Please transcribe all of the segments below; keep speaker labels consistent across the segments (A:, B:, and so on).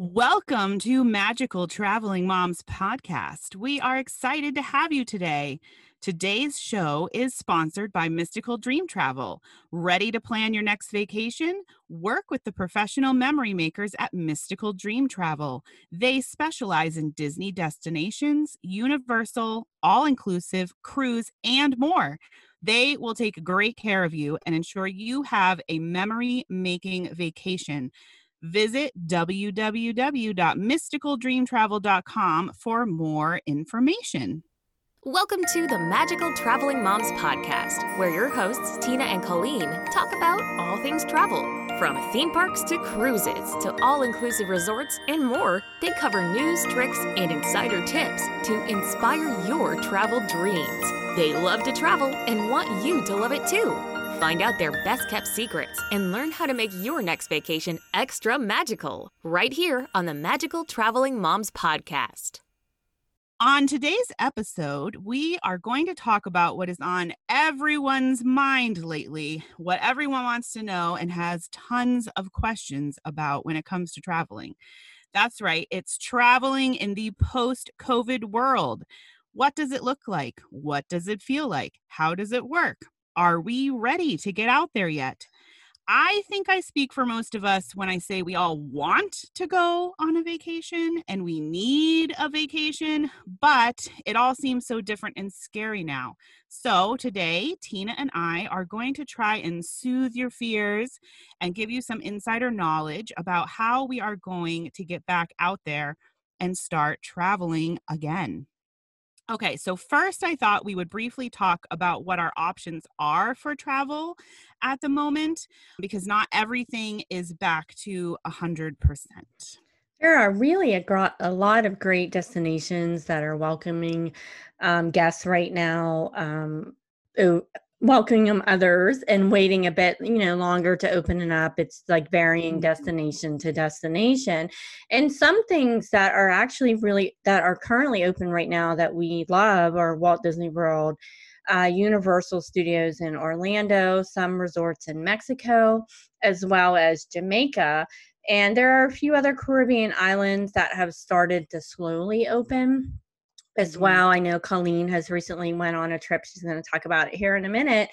A: Welcome to Magical Traveling Moms podcast. We are excited to have you today. Today's show is sponsored by Mystical Dream Travel. Ready to plan your next vacation? Work with the professional memory makers at Mystical Dream Travel. They specialize in Disney destinations, Universal, all inclusive, cruise, and more. They will take great care of you and ensure you have a memory making vacation. Visit www.mysticaldreamtravel.com for more information.
B: Welcome to the Magical Traveling Moms Podcast, where your hosts, Tina and Colleen, talk about all things travel. From theme parks to cruises to all inclusive resorts and more, they cover news, tricks, and insider tips to inspire your travel dreams. They love to travel and want you to love it too. Find out their best kept secrets and learn how to make your next vacation extra magical right here on the Magical Traveling Moms Podcast.
A: On today's episode, we are going to talk about what is on everyone's mind lately, what everyone wants to know and has tons of questions about when it comes to traveling. That's right, it's traveling in the post COVID world. What does it look like? What does it feel like? How does it work? Are we ready to get out there yet? I think I speak for most of us when I say we all want to go on a vacation and we need a vacation, but it all seems so different and scary now. So, today, Tina and I are going to try and soothe your fears and give you some insider knowledge about how we are going to get back out there and start traveling again. Okay, so first I thought we would briefly talk about what our options are for travel at the moment because not everything is back to 100%.
C: There are really a, gro- a lot of great destinations that are welcoming um, guests right now. Um, welcoming others and waiting a bit you know longer to open it up. It's like varying mm-hmm. destination to destination. And some things that are actually really that are currently open right now that we love are walt disney world uh, universal studios in orlando some resorts in mexico as well as jamaica. And there are a few other caribbean islands that have started to slowly open as mm-hmm. well. I know Colleen has recently went on a trip. She's going to talk about it here in a minute.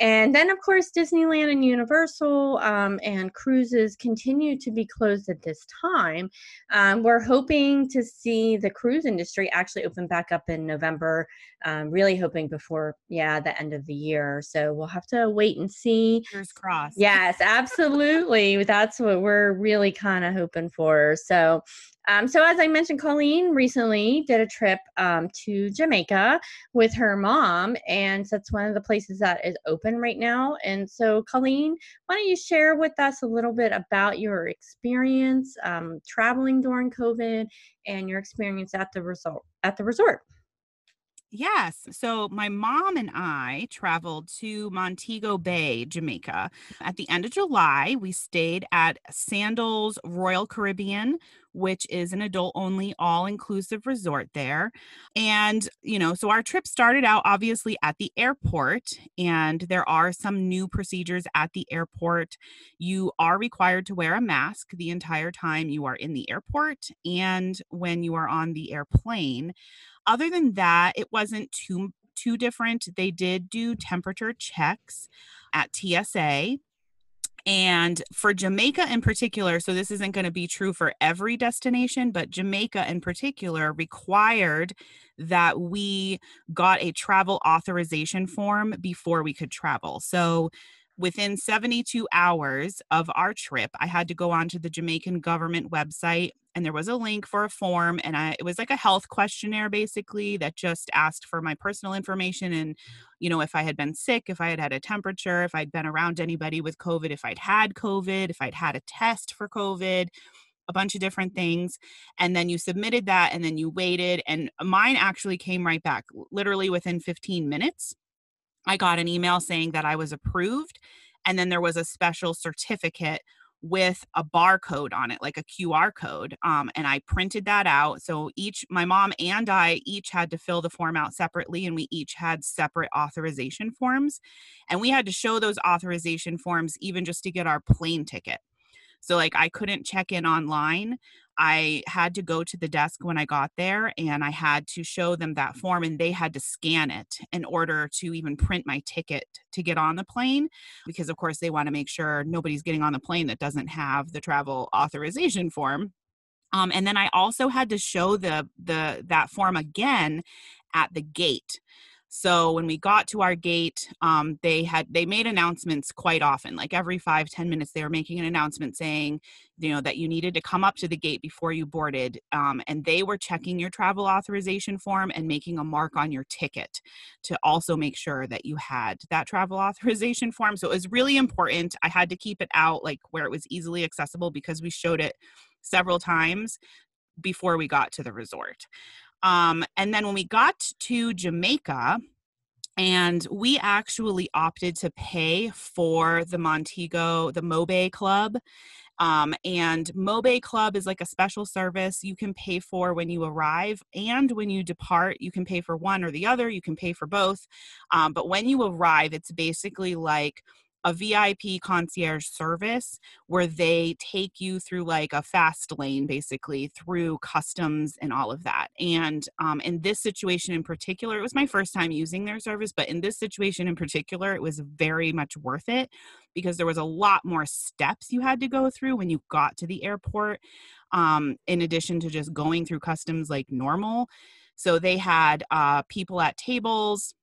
C: And then, of course, Disneyland and Universal um, and cruises continue to be closed at this time. Um, we're hoping to see the cruise industry actually open back up in November. Um, really hoping before, yeah, the end of the year. So we'll have to wait and see.
A: Fingers crossed.
C: Yes, absolutely. That's what we're really kind of hoping for. So um, so, as I mentioned, Colleen recently did a trip um, to Jamaica with her mom, and that's one of the places that is open right now. And so, Colleen, why don't you share with us a little bit about your experience um, traveling during COVID and your experience at the resort at the resort?
A: Yes. So my mom and I traveled to Montego Bay, Jamaica. At the end of July, we stayed at Sandals Royal Caribbean, which is an adult only all inclusive resort there. And, you know, so our trip started out obviously at the airport, and there are some new procedures at the airport. You are required to wear a mask the entire time you are in the airport and when you are on the airplane. Other than that, it wasn't too too different. They did do temperature checks at TSA. And for Jamaica in particular, so this isn't going to be true for every destination, but Jamaica in particular required that we got a travel authorization form before we could travel. So within 72 hours of our trip, I had to go onto the Jamaican government website and there was a link for a form and I it was like a health questionnaire basically that just asked for my personal information and you know if I had been sick, if I had had a temperature, if I'd been around anybody with covid, if I'd had covid, if I'd had a test for covid, a bunch of different things and then you submitted that and then you waited and mine actually came right back literally within 15 minutes. I got an email saying that I was approved and then there was a special certificate with a barcode on it, like a QR code. Um, and I printed that out. So each, my mom and I each had to fill the form out separately, and we each had separate authorization forms. And we had to show those authorization forms even just to get our plane ticket. So, like, I couldn't check in online. I had to go to the desk when I got there and I had to show them that form and they had to scan it in order to even print my ticket to get on the plane because of course they want to make sure nobody's getting on the plane that doesn't have the travel authorization form. Um, and then I also had to show the the that form again at the gate. So when we got to our gate, um, they had they made announcements quite often. Like every five ten minutes, they were making an announcement saying, you know, that you needed to come up to the gate before you boarded, um, and they were checking your travel authorization form and making a mark on your ticket to also make sure that you had that travel authorization form. So it was really important. I had to keep it out like where it was easily accessible because we showed it several times before we got to the resort. Um, and then when we got to Jamaica, and we actually opted to pay for the Montego, the MoBay Club. Um, and MoBay Club is like a special service you can pay for when you arrive and when you depart. You can pay for one or the other, you can pay for both. Um, but when you arrive, it's basically like a VIP concierge service where they take you through like a fast lane, basically through customs and all of that. And um, in this situation in particular, it was my first time using their service, but in this situation in particular, it was very much worth it because there was a lot more steps you had to go through when you got to the airport, um, in addition to just going through customs like normal. So they had uh, people at tables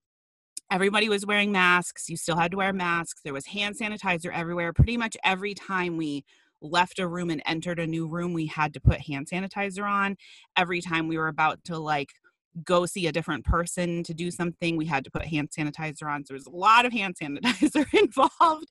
A: everybody was wearing masks you still had to wear masks there was hand sanitizer everywhere. Pretty much every time we left a room and entered a new room we had to put hand sanitizer on. Every time we were about to like go see a different person to do something we had to put hand sanitizer on. So there was a lot of hand sanitizer involved.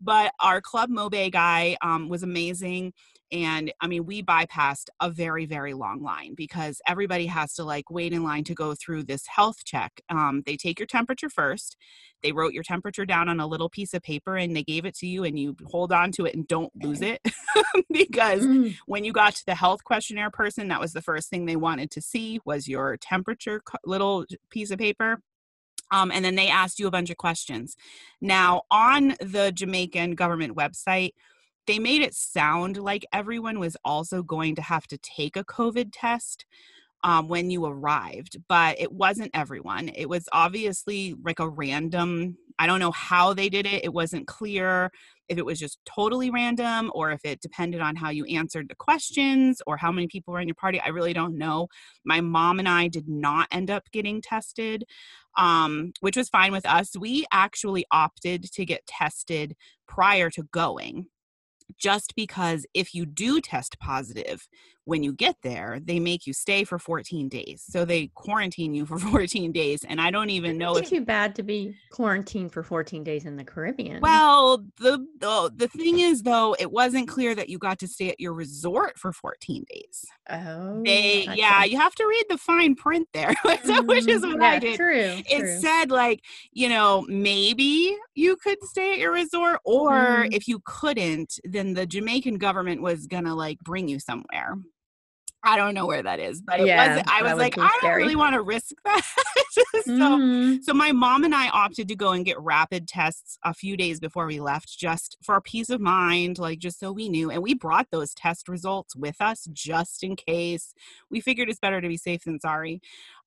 A: But our club MoBay guy um, was amazing and i mean we bypassed a very very long line because everybody has to like wait in line to go through this health check um, they take your temperature first they wrote your temperature down on a little piece of paper and they gave it to you and you hold on to it and don't lose it because mm. when you got to the health questionnaire person that was the first thing they wanted to see was your temperature little piece of paper um, and then they asked you a bunch of questions. Now, on the Jamaican government website, they made it sound like everyone was also going to have to take a COVID test um, when you arrived, but it wasn't everyone. It was obviously like a random, I don't know how they did it. It wasn't clear if it was just totally random or if it depended on how you answered the questions or how many people were in your party. I really don't know. My mom and I did not end up getting tested, um, which was fine with us. We actually opted to get tested prior to going just because if you do test positive when you get there, they make you stay for 14 days. So they quarantine you for 14 days. And I don't even know
C: it's if, too bad to be quarantined for 14 days in the Caribbean.
A: Well, the, the the thing is though, it wasn't clear that you got to stay at your resort for 14 days.
C: Oh.
A: They yeah, you have to read the fine print there, which is what
C: yeah,
A: I did.
C: True.
A: It
C: true.
A: said like, you know, maybe you could stay at your resort or mm. if you couldn't, then the Jamaican government was going to like bring you somewhere. I don't know where that is, but it yeah, was I was like, I don't really want to risk that. so, mm-hmm. so my mom and I opted to go and get rapid tests a few days before we left, just for peace of mind, like just so we knew. And we brought those test results with us just in case. We figured it's better to be safe than sorry.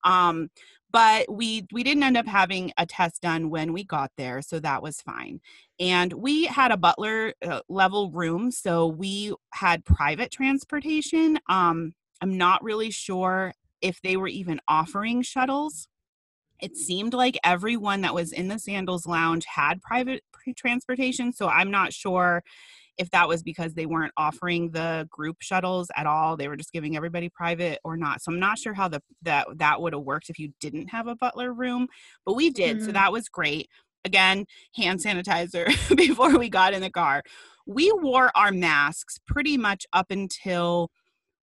A: Um, but we we didn't end up having a test done when we got there so that was fine and we had a butler uh, level room so we had private transportation um I'm not really sure if they were even offering shuttles. It seemed like everyone that was in the Sandals Lounge had private transportation, so I'm not sure if that was because they weren't offering the group shuttles at all they were just giving everybody private or not so i'm not sure how the that that would have worked if you didn't have a butler room but we did mm-hmm. so that was great again hand sanitizer before we got in the car we wore our masks pretty much up until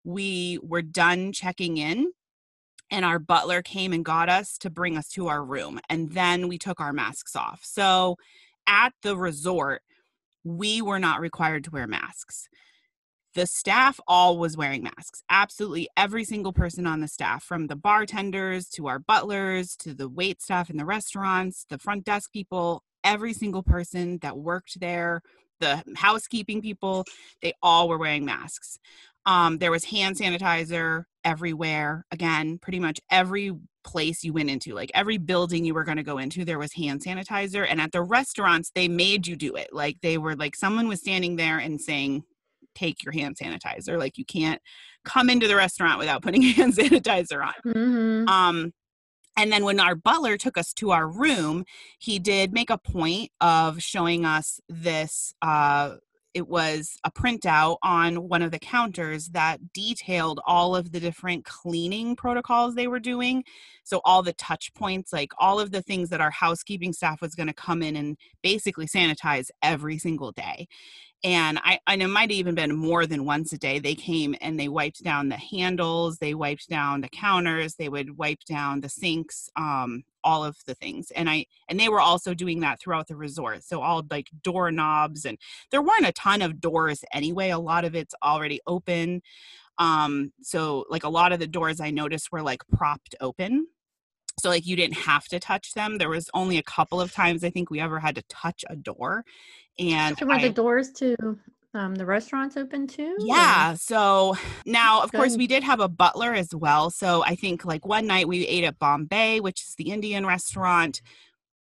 A: we were done checking in and our butler came and got us to bring us to our room and then we took our masks off. So at the resort we were not required to wear masks. The staff all was wearing masks. Absolutely every single person on the staff from the bartenders to our butlers to the wait staff in the restaurants the front desk people every single person that worked there the housekeeping people they all were wearing masks Um, there was hand sanitizer everywhere. Again, pretty much every place you went into, like every building you were going to go into, there was hand sanitizer. And at the restaurants, they made you do it. Like they were like someone was standing there and saying, take your hand sanitizer. Like you can't come into the restaurant without putting hand sanitizer on.
C: Mhm.
A: Um, and then when our butler took us to our room, he did make a point of showing us this. Uh, it was a printout on one of the counters that detailed all of the different cleaning protocols they were doing. So, all the touch points, like all of the things that our housekeeping staff was going to come in and basically sanitize every single day and I, and it might have even been more than once a day they came and they wiped down the handles they wiped down the counters they would wipe down the sinks um, all of the things and i and they were also doing that throughout the resort so all like doorknobs and there weren't a ton of doors anyway a lot of it's already open um so like a lot of the doors i noticed were like propped open so like you didn't have to touch them there was only a couple of times i think we ever had to touch a door and
C: So were
A: I-
C: the doors to um, the restaurants open too? or-
A: yeah. So now, of course, we did have a butler as well. So I think like one night we ate at Bombay, which is the Indian restaurant.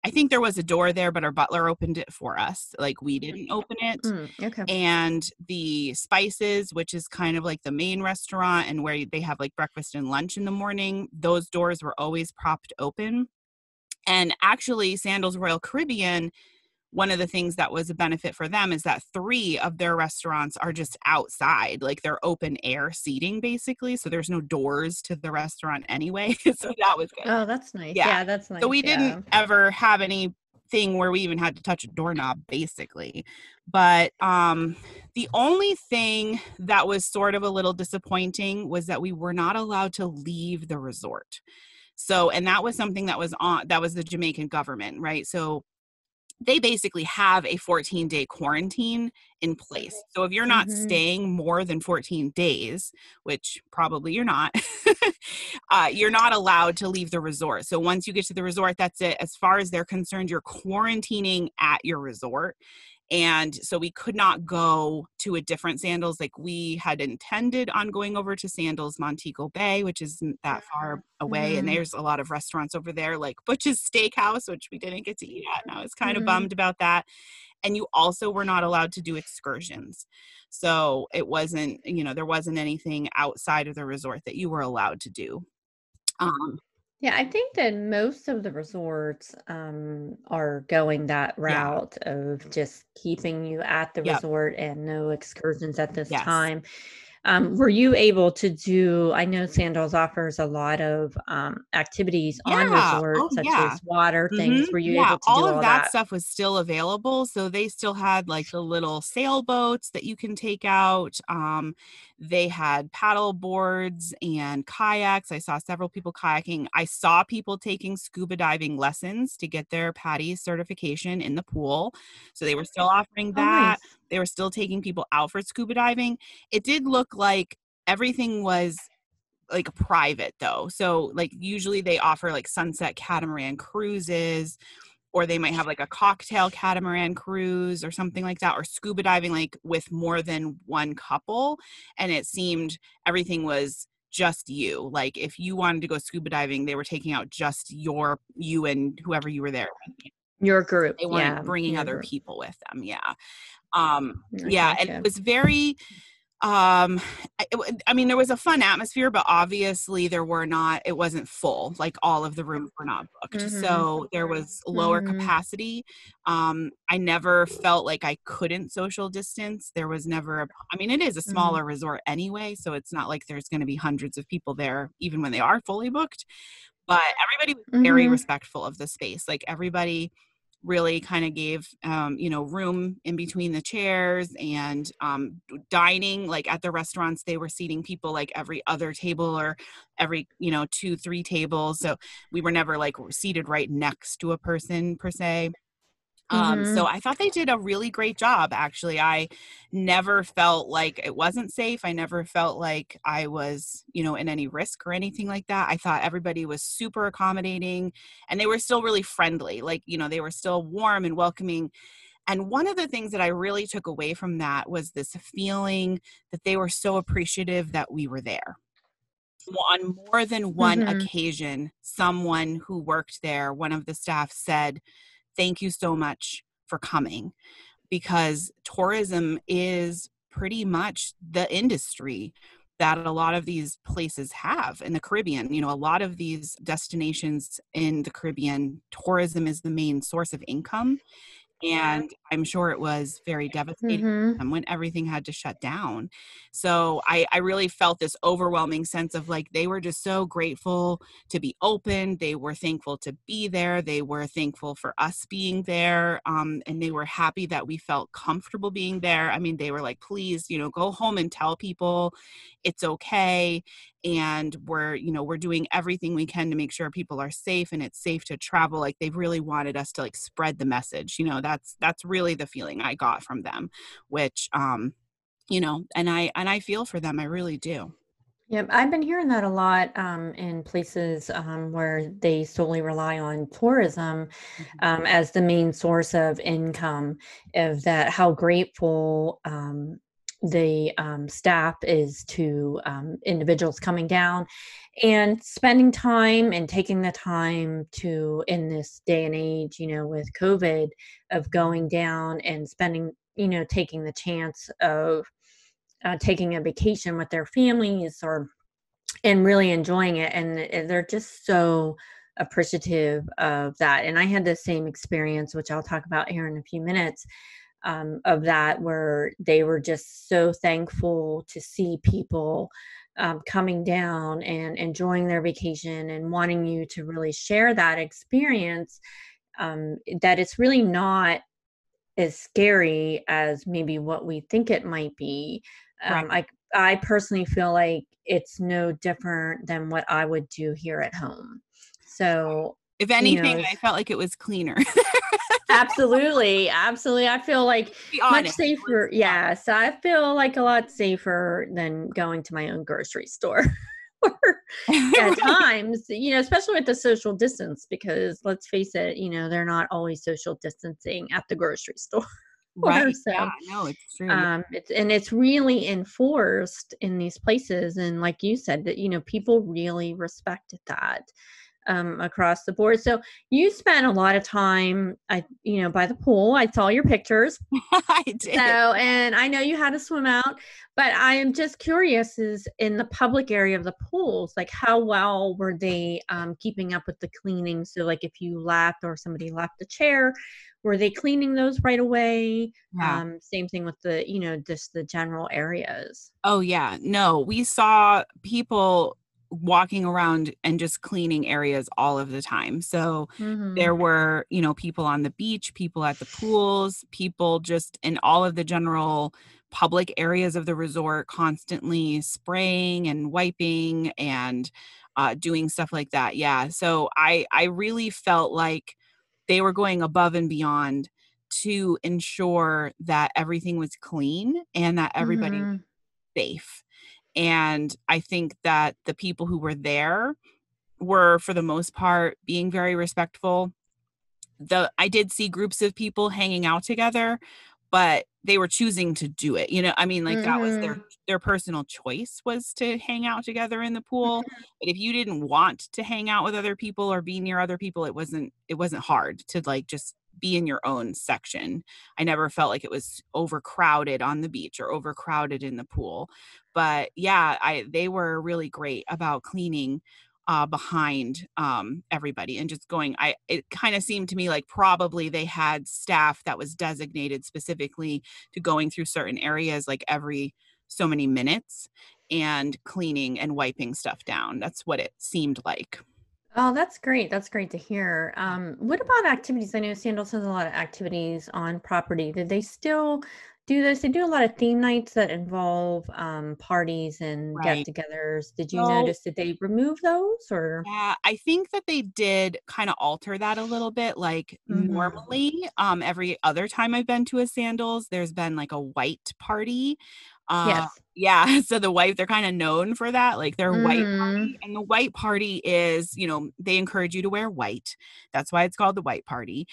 A: I think there was a door there, but our butler opened it for us. Like we didn't open it.
C: Mm, okay.
A: And the Spices, which is kind of like the main restaurant and where they have like breakfast and lunch in the morning, those doors were always propped open. And actually, Sandals Royal Caribbean, one of the things that was a benefit for them is that three of their restaurants are just outside, like they're open air seating basically. So there's no doors to the restaurant anyway. so that was good.
C: Oh, that's nice.
A: Yeah.
C: Yeah, that's nice.
A: So we
C: yeah.
A: didn't ever have anything where we even had to touch a doorknob, basically. But um, the only thing that was sort of a little disappointing was that we were not allowed to leave the resort. So, and that was something that was on, that was the Jamaican government, right? So they basically have a 14 day quarantine in place. So if you're not
C: Mhm.
A: staying more than 14 days, which probably you're not, uh, you're not allowed to leave the resort. So once you get to the resort, that's it. As far as they're concerned, you're quarantining at your resort. And so we could not go to a different Sandals. Like we had intended on going over to Sandals Montego Bay, which isn't that far away. And
C: Mhm.
A: there's a lot of restaurants over there, like Butch's Steakhouse, which we didn't get to eat at. And I was kind of
C: Mhm.
A: bummed about that. And you also were not allowed to do excursions. So it wasn't, you know, there wasn't anything outside of the resort that you were allowed to do. Um,
C: Yeah, I think that most of the resorts um, are going that
A: Yeah.
C: route of just keeping you at the
A: Yep.
C: resort and no excursions at this
A: Yes.
C: time. Um, were you able to do? I know Sandals offers a lot of um, activities on
A: Yeah.
C: resort,
A: Oh,
C: such
A: yeah.
C: as water things.
A: Mhm.
C: Were you
A: yeah,
C: able to
A: all
C: do
A: of
C: all
A: that,
C: that?
A: stuff was still available. So they still had like the little sailboats that you can take out. Um, they had paddle boards and kayaks. I saw several people kayaking. I saw people taking scuba diving lessons to get their PADI certification in the pool. So they were still offering
C: Oh,
A: that.
C: nice.
A: They were still taking people out for scuba diving. It did look like everything was like private though. So like usually they offer like sunset catamaran cruises or they might have like a cocktail catamaran cruise or something like that or scuba diving like with more than one couple and it seemed everything was just you like if you wanted to go scuba diving they were taking out just your you and whoever you were there with.
C: Your group.
A: they weren't
C: yeah,
A: bringing other
C: group.
A: people with them yeah um yeah and it was very um I, it w- I mean there was a fun atmosphere but obviously there were not it wasn't full like all of the rooms were not booked
C: Mhm.
A: so there was lower
C: Mhm.
A: capacity um i never felt like i couldn't social distance there was never a, i mean it is a
C: Mhm.
A: smaller resort anyway so it's not like there's going to be hundreds of people there even when they are fully booked but everybody was very
C: Mhm.
A: respectful of the space like everybody really kind of gave um, you know room in between the chairs and um, dining like at the restaurants they were seating people like every other table or every you know two three tables so we were never like seated right next to a person per se um,
C: Mhm.
A: so I thought they did a really great job. Actually, I never felt like it wasn't safe. I never felt like I was, you know, in any risk or anything like that. I thought everybody was super accommodating and they were still really friendly. Like, you know, they were still warm and welcoming. And one of the things that I really took away from that was this feeling that they were so appreciative that we were there. On more than one
C: Mhm.
A: occasion, someone who worked there, one of the staff said, Thank you so much for coming because tourism is pretty much the industry that a lot of these places have in the Caribbean. You know, a lot of these destinations in the Caribbean, tourism is the main source of income. And I'm sure it was very devastating
C: Mhm.
A: when everything had to shut down. So I, I really felt this overwhelming sense of like they were just so grateful to be open. They were thankful to be there. They were thankful for us being there. Um, and they were happy that we felt comfortable being there. I mean, they were like, please, you know, go home and tell people it's okay and we're you know we're doing everything we can to make sure people are safe and it's safe to travel like they've really wanted us to like spread the message you know that's that's really the feeling i got from them which um you know and i and i feel for them i really do
C: yeah, I've been hearing that a lot um, in places um, where they solely rely on tourism um, as the main source of income. Of that, how grateful um, the um, staff is to um, individuals coming down and spending time and taking the time to, in this day and age, you know, with COVID, of going down and spending, you know, taking the chance of uh, taking a vacation with their families or and really enjoying it. And, and they're just so appreciative of that. And i had the same experience which i'll talk about here in a few minutes um, of that where they were just so thankful to see people um, coming down and enjoying their vacation and wanting you to really share that experience um, that it's really not as scary as maybe what we think it might be. Um, I I personally feel like it's no different than what I would do here at home. So
A: if anything
C: know,
A: i felt like it was cleaner
C: absolutely, absolutely, I feel like much
A: honest, it was
C: safer.
A: Yeah,
C: so I feel like a lot safer than going to my own grocery store. Or at times, you know, especially with the social distance, because let's face it, you know, they're not always social distancing at the grocery store.
A: right
C: so,
A: yeah no it's true
C: um it's and it's really enforced in these places and like you said that you know people really respected that um across the board. So you spent a lot of time i you know by the pool. I saw your pictures.
A: I did.
C: So and i know you had to swim out but i am just curious is in the public area of the pools like how well were they um, keeping up with the cleaning? So like if you left or somebody left a chair were they cleaning those right away?
A: Yeah.
C: um same thing with the you know just the general areas.
A: Oh yeah, no, we saw people walking around and just cleaning areas all of the time. So there were, you know, people on the beach, people at the pools, people just in all of the general public areas of the resort constantly spraying and wiping and uh, doing stuff like that. Yeah. So I I really felt like they were going above and beyond to ensure that everything was clean and that everybody
C: Mhm.
A: safe. And I think that the people who were there were, for the most part, being very respectful. The I did see groups of people hanging out together, but they were choosing to do it. You know, I mean, like that was their
C: Mhm.
A: their personal choice was to hang out together in the pool. But if you didn't want to hang out with other people or be near other people, it wasn't it wasn't hard to like just be in your own section. I never felt like it was overcrowded on the beach or overcrowded in the pool. But yeah, I they were really great about cleaning uh, behind um, everybody and just going. I it kind of seemed to me like probably they had staff that was designated specifically to going through certain areas like every so many minutes and cleaning and wiping stuff down. That's what it seemed like.
C: Oh, that's great. That's great to hear. Um, what about activities? I know Sandals has a lot of activities on property. Did they still do this? They do a lot of theme nights that involve um, parties and
A: Right.
C: get-togethers. Did you
A: So
C: notice did they remove those or?
A: Yeah, I think that they did kind of alter that a little bit. Like
C: Mhm.
A: normally, um, every other time I've been to a sandals, there's been like a white party. Uh,
C: Yes.
A: yeah, so the white, they're kind of known for that, like their white
C: Mhm.
A: party. And the white party is, you know, they encourage you to wear white. That's why it's called the white party.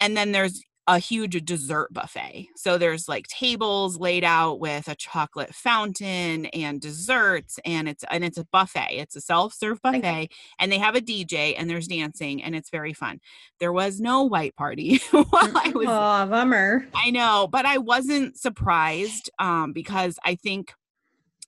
A: And then there's a huge dessert buffet. So there's like tables laid out with a chocolate fountain and desserts and it's and it's a buffet. It's a self-serve buffet and they have a DJ and there's dancing and it's very fun. There was no white party while I was
C: Oh, bummer.
A: I know, but I wasn't surprised um because I think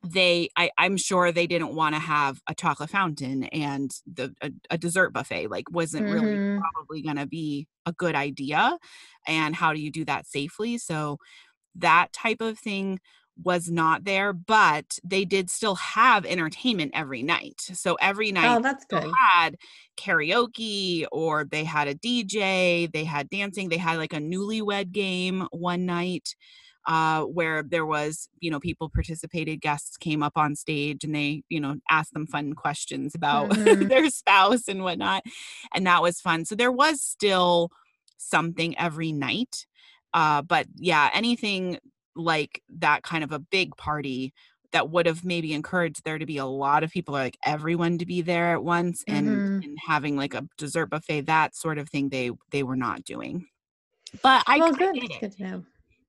A: they I, i'm sure they didn't want to have a chocolate fountain and the a, a dessert buffet like wasn't mm-hmm. really probably going to be a good idea and how do you do that safely? So that type of thing was not there but they did still have entertainment every night. So every night
C: oh that's good.
A: had karaoke or they had a dj they had dancing they had like a newlywed game one night uh, where there was, you know, people participated, guests came up on stage and they, you know, asked them fun questions about mm-hmm. their spouse and whatnot. And that was fun. So there was still something every night. Uh, but yeah, anything like that kind of a big party that would have maybe encouraged there to be a lot of people like everyone to be there at once and, mm-hmm. and having like a dessert buffet that sort of thing they they were not doing but i
C: well, good. good to know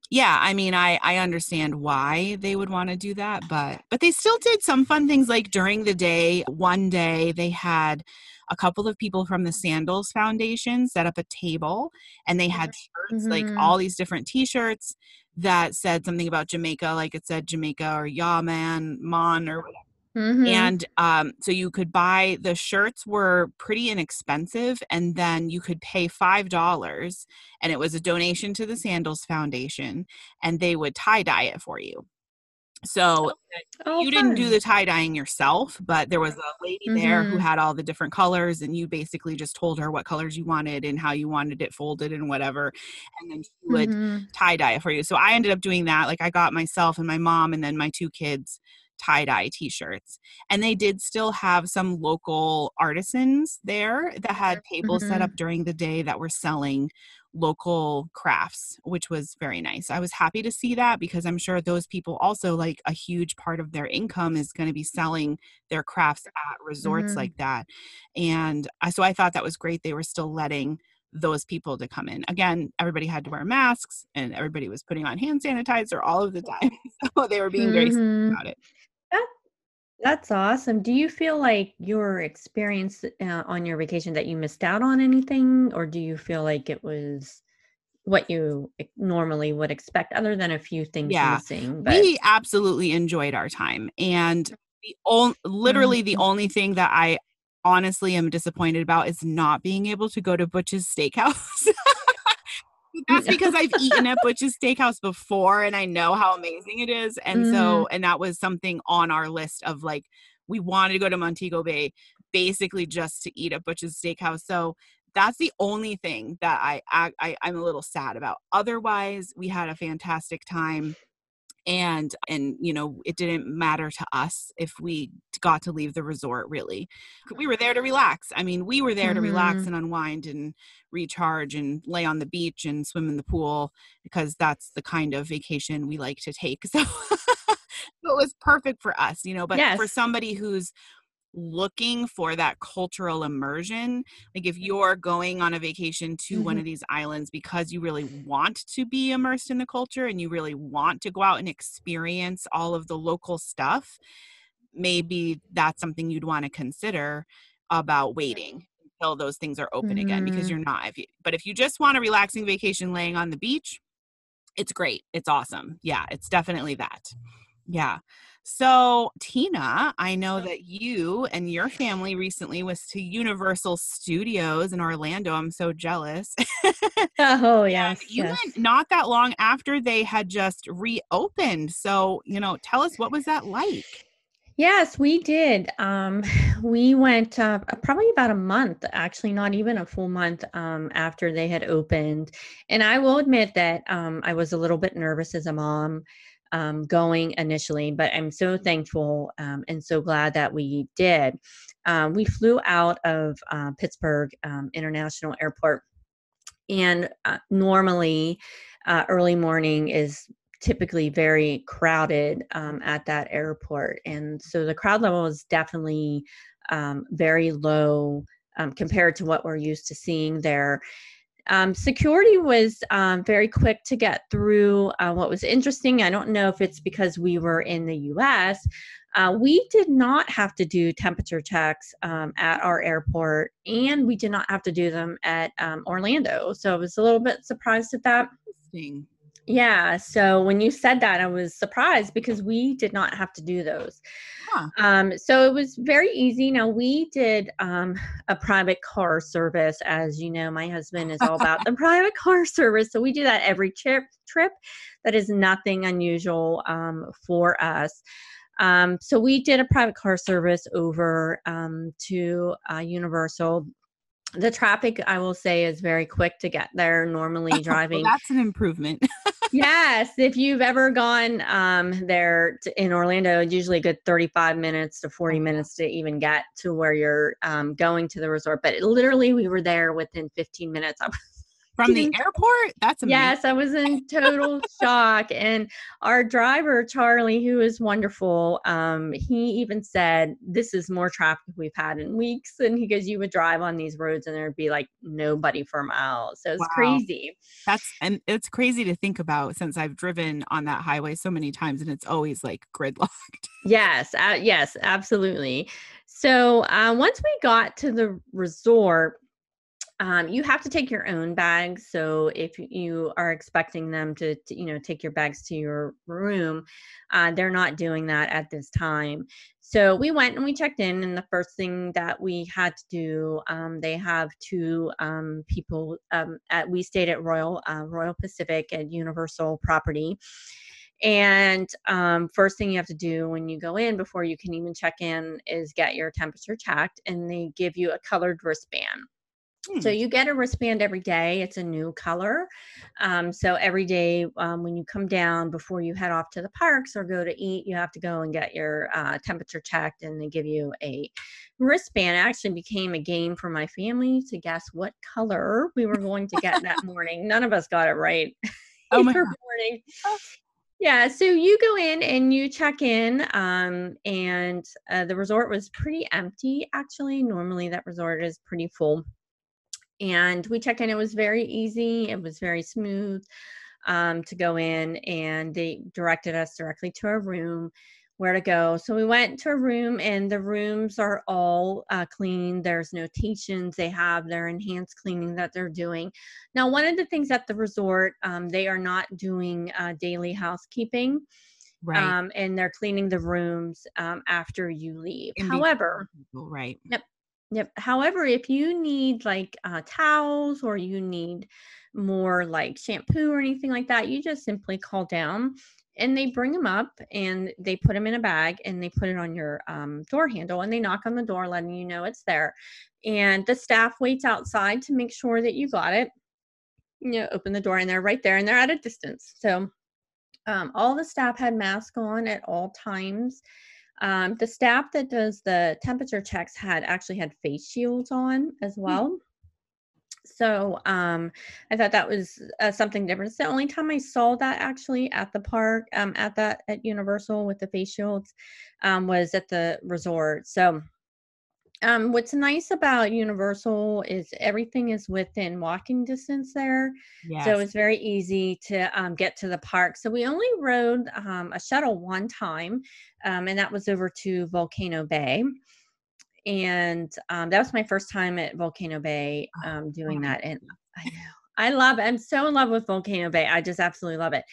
A: yeah i mean i i understand why they would want to do that but but they still did some fun things like during the day one day they had a couple of people from the sandals foundation set up a table and they had shirts mm-hmm. like all these different t-shirts that said something about jamaica like it said jamaica or yeah man mon or whatever Mm-hmm. And um, so you could buy the shirts were pretty inexpensive, and then you could pay five dollars, and it was a donation to the Sandals Foundation, and they would tie dye it for you. So oh, you didn't do the tie dyeing yourself, but there was a lady mm-hmm. there who mm-hmm. had all the different colors, and you basically just told her what colors you wanted and how you wanted it folded and whatever, and then she would mm-hmm. tie dye it for you. So I ended up doing that. Like I got myself and my mom, and then my two kids tie dye t shirts. And they did still have some local artisans there that had tables mm-hmm. set up during the day that were selling local crafts, which was very nice. I was happy to see that because I'm sure those people also like a huge part of their income is going to be selling their crafts at resorts mm-hmm. like that. And I, so I thought that was great. They were still letting those people to come in. Again, everybody had to wear masks and everybody was putting on hand sanitizer all of the time. So they were being mm-hmm. very about it.
C: That, that's awesome. Do you feel like your experience uh, on your vacation that you missed out on anything, or do you feel like it was what you normally would expect, other than a few things yeah, missing?
A: But... We absolutely enjoyed our time, and the only, literally, mm-hmm. the only thing that I honestly am disappointed about is not being able to go to Butch's Steakhouse. that's because I've eaten at Butch's Steakhouse before and I know how amazing it is. And mm. so, and that was something on our list of like, we wanted to go to Montego Bay basically just to eat at Butch's Steakhouse. So that's the only thing that I, I, I I'm a little sad about. Otherwise, we had a fantastic time and and you know it didn't matter to us if we got to leave the resort really we were there to relax i mean we were there mm-hmm. to relax mm-hmm. and unwind and recharge and lay on the beach and swim in the pool because that's the kind of vacation we like to take so it was perfect for us you know but yes. for somebody who's looking for that cultural immersion like if you're going on a vacation to mm-hmm. one of these islands because you really want to be immersed in the culture and you really want to go out and experience all of the local stuff maybe that's something you'd want to consider about waiting until those things are open mm-hmm. again because mm-hmm. you're not if you, but if you just want a relaxing vacation laying on the beach it's great it's awesome yeah it's definitely that yeah so, Tina, I know that you and your family recently was to Universal Studios in Orlando. I'm so jealous.
C: oh, yes.
A: you
C: yes.
A: went not that long after they had just reopened. So, you know, tell us what was that like?
C: Yes, we did. Um, we went uh, probably about a month, actually, not even a full month um, after they had opened. And I will admit that um, I was a little bit nervous as a mom um, going initially, but I'm so thankful um, and so glad that we did. Um, we flew out of uh, Pittsburgh um, International Airport, and uh, normally uh, early morning is typically very crowded um, at that airport, and so the crowd level is definitely um, very low compared to what we're used to seeing there Um, security was um, very quick to get through. Uh, what was interesting, I don't know if it's because we were in the US, uh, we did not have to do temperature checks um, at our airport, and we did not have to do them at um, Orlando. So I was a little bit surprised at that.
A: Interesting.
C: Yeah. So when you said that, I was surprised because we did not have to do those.
A: Huh.
C: Um, so it was very easy. Now we did um, a private car service, as you know, my husband is all about the private car service. So we do that every trip. Trip that is nothing unusual um, for us. Um, so we did a private car service over um, to uh, Universal. The traffic, I will say, is very quick to get there. Normally, driving.
A: well, that's an improvement.
C: yes, if you've ever gone um, there to, in Orlando, it's usually a good 35 minutes to 40 minutes to even get to where you're um, going to the resort. But it, literally, we were there within 15 minutes. I was
A: From the airport? That's amazing.
C: Yes, I was in total shock. And our driver, Charlie, who is wonderful, um, he even said, This is more traffic we've had in weeks. And he goes, You would drive on these roads and there'd be like nobody for miles. So it's
A: Wow.
C: crazy.
A: That's and it's crazy to think about since I've driven on that highway so many times and it's always like gridlocked.
C: Yes, uh, yes, absolutely. So uh, once we got to the resort, um, you have to take your own bags. So if you are expecting them to, to, you know, take your bags to your room, uh, they're not doing that at this time. So we went and we checked in, and the first thing that we had to do, um, they have two um, people. Um, at we stayed at Royal uh, Royal Pacific at Universal Property. And um, first thing you have to do when you go in before you can even check in is get your temperature checked, and they give you a colored wristband. So
A: Hmm.
C: you get a wristband every day. It's a new color. Um, so every day um, when you come down before you head off to the parks or go to eat, you have to go and get your uh, temperature checked, and they give you a wristband. It actually became a game for my family to guess what color we were going to get that morning. None of us got it right.
A: Oh my
C: morning. Yeah, so you go in and you check in, um, and uh, the resort was pretty empty. Actually, normally that resort is pretty full and we checked in. It was very easy. It was very smooth um, to go in and they directed us directly to a room where to go. So we went to a room and the rooms are all uh, clean. There's notations. They have their enhanced cleaning that they're doing. Now one of the things at the resort um, they are not doing uh, daily housekeeping
A: Right.
C: um, and they're cleaning the rooms um, after you leave.
A: In
C: however
A: right.
C: Yep. However, if you need like uh, towels or you need more like shampoo or anything like that, you just simply call down and they bring them up and they put them in a bag and they put it on your um, door handle and they knock on the door letting you know it's there. And the staff waits outside to make sure that you got it. You know, open the door and they're right there and they're at a distance. So um, all the staff had masks on at all times. Um, the staff that does the temperature checks had actually had face shields on as well. So um, I thought that was uh, something different. It's the only time I saw that actually at the park, um, at that at Universal with the face shields, um, was at the resort. So um, what's nice about Universal is everything is within walking distance there.
A: Yes.
C: So it's very easy to um, get to the park. So we only rode um, a shuttle one time, um, and that was over to Volcano Bay. And um, that was my first time at Volcano Bay
A: Oh,
C: um, doing that. And I know I love it. I'm so in love with Volcano Bay. I just absolutely love it.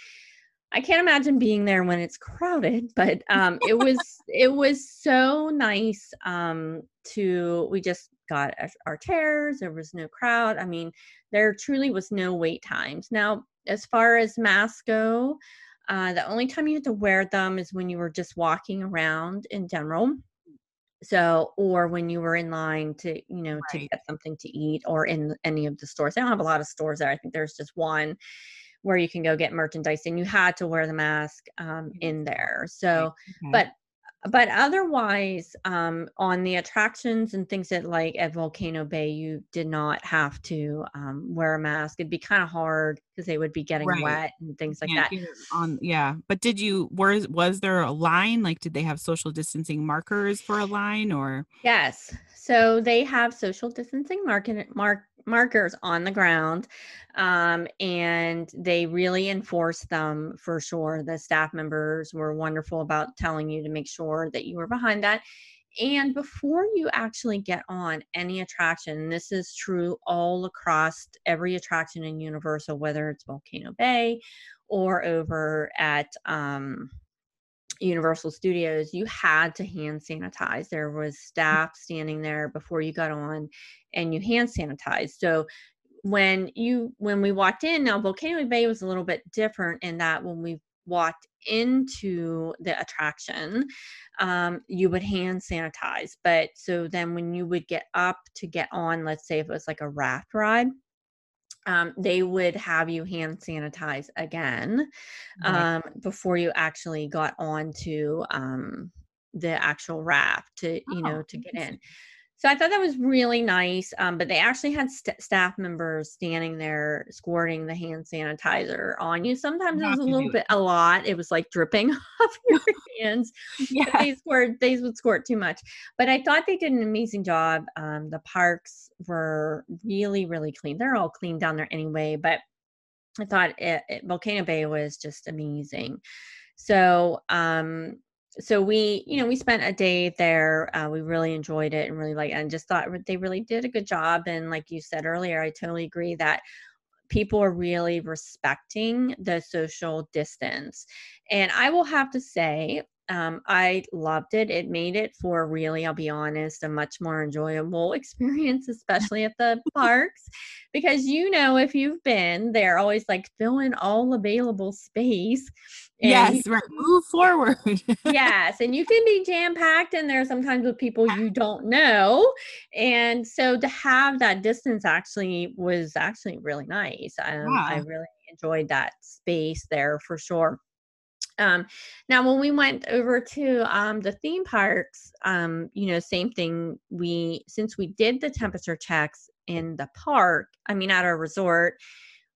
C: I can't imagine being there when it's crowded, but um, it was it was so nice um, to. We just got our- chairs. There was no crowd. I mean, there truly was no wait times. Now, as far as masks go, uh, the only time you had to wear them is when you were just walking around in general. So, or when you were in line to, you know, to get something to eat, or in any of the stores. They don't have a lot of stores there. I think there's just one where you can go get merchandise, and you had to wear the mask um, in there. So,
A: Okay.
C: but but otherwise um on the attractions and things that like at volcano bay you did not have to um wear a mask. It'd be kind of hard because they would be getting
A: Right.
C: wet and things like
A: Can't
C: that.
A: on yeah. But did you was was there a line? Like did they have social distancing markers for a line or?
C: Yes. So they have social distancing market mark markers on the ground um, and they really enforced them for sure. The staff members were wonderful about telling you to make sure that you were behind that. And before you actually get on any attraction this is true all across every attraction in universal whether it's volcano bay or over at um, Universal Studios, you had to hand sanitize. There was mm. staff standing there before you got on and you hand sanitized. So when you when we walked in, now Volcano Bay was a little bit different in that when we walked into the attraction, um, you would hand sanitize. But so then when you would get up to get on, let's say if it was like a raft ride, um, they would have you hand sanitize again um, right. before you actually got onto um, the actual raft to you oh, know to get in so I thought that was really nice. Um, but they actually had st- staff members standing there squirting the hand sanitizer on you. Sometimes Not it was a little bit a lot. It was like dripping off your hands. yeah. They squirt, they would squirt too much. But I thought they did an amazing job. Um, the parks were really, really clean. They're all clean down there anyway. But I thought it, it, Volcano Bay was just amazing. So um, so we you know we spent a day there uh, we really enjoyed it and really like and just thought they really did a good job and like you said earlier i totally agree that people are really respecting the social distance. And i will have to say um, I loved it. It made it for really, I'll be honest, a much more enjoyable experience, especially at the parks. Because you know, if you've been, they're always like fill in all available space.
A: yes, right. Move forward.
C: yes. And you can be jam packed in there sometimes with people you don't know. And so to have that distance actually was actually really nice. Um, yeah. I really enjoyed that space there for sure. Um, now, when we went over to um, the theme parks, um, you know, same thing. We since we did the temperature checks in the park, I mean, at our resort,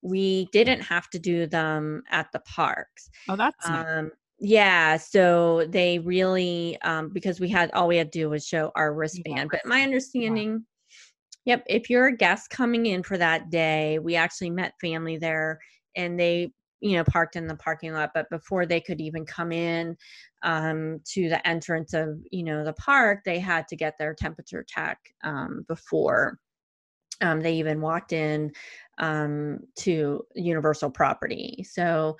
C: we didn't have to do them at the parks.
A: Oh, that's nice.
C: Um, yeah, so they really um, because we had all we had to do was show our wristband. Yeah, but my understanding, yeah. yep, if you're a guest coming in for that day, we actually met family there and they you know parked in the parking lot but before they could even come in um, to the entrance of you know the park they had to get their temperature check um, before um, they even walked in um, to universal property. So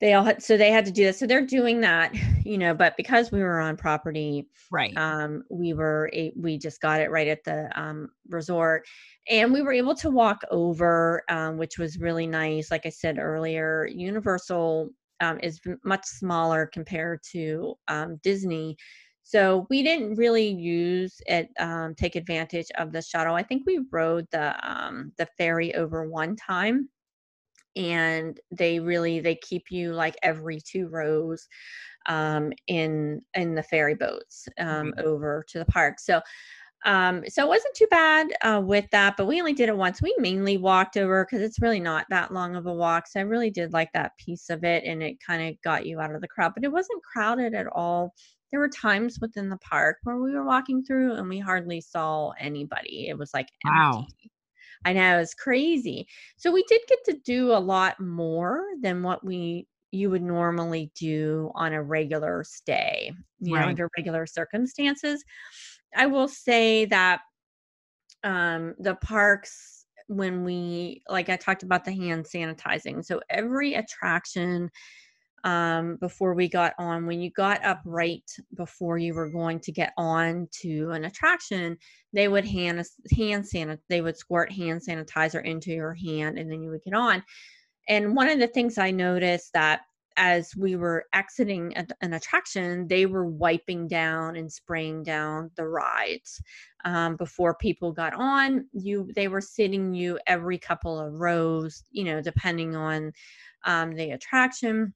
C: they all had so they had to do this so they're doing that you know but because we were on property
A: right.
C: um we were a, we just got it right at the um resort. And we were able to walk over um, which was really nice. Like i said earlier universal um, is much smaller compared to um, disney. So we didn't really use it um, take advantage of the shuttle. I think we rode the um, the ferry over one time and they really they keep you like every two rows um, in in the ferry boats um, mm-hmm. over to the park. So um, so it wasn't too bad uh, with that, but we only did it once. We mainly walked over because it's really not that long of a walk. So I really did like that piece of it, and it kind of got you out of the crowd. But it wasn't crowded at all. There were times within the park where we were walking through and we hardly saw anybody. It was like empty. I know it's crazy. So we did get to do a lot more than what we you would normally do on a regular stay, you right. know, under regular circumstances. I will say that um the parks when we like I talked about the hand sanitizing. So every attraction um, before we got on. When you got up right before you were going to get on to an attraction, they would hand hand sanit they would squirt hand sanitizer into your hand, and then you would get on. And one of the things I noticed that as we were exiting an attraction, they were wiping down and spraying down the rides um, before people got on. You, they were sitting you every couple of rows, you know, depending on um, the attraction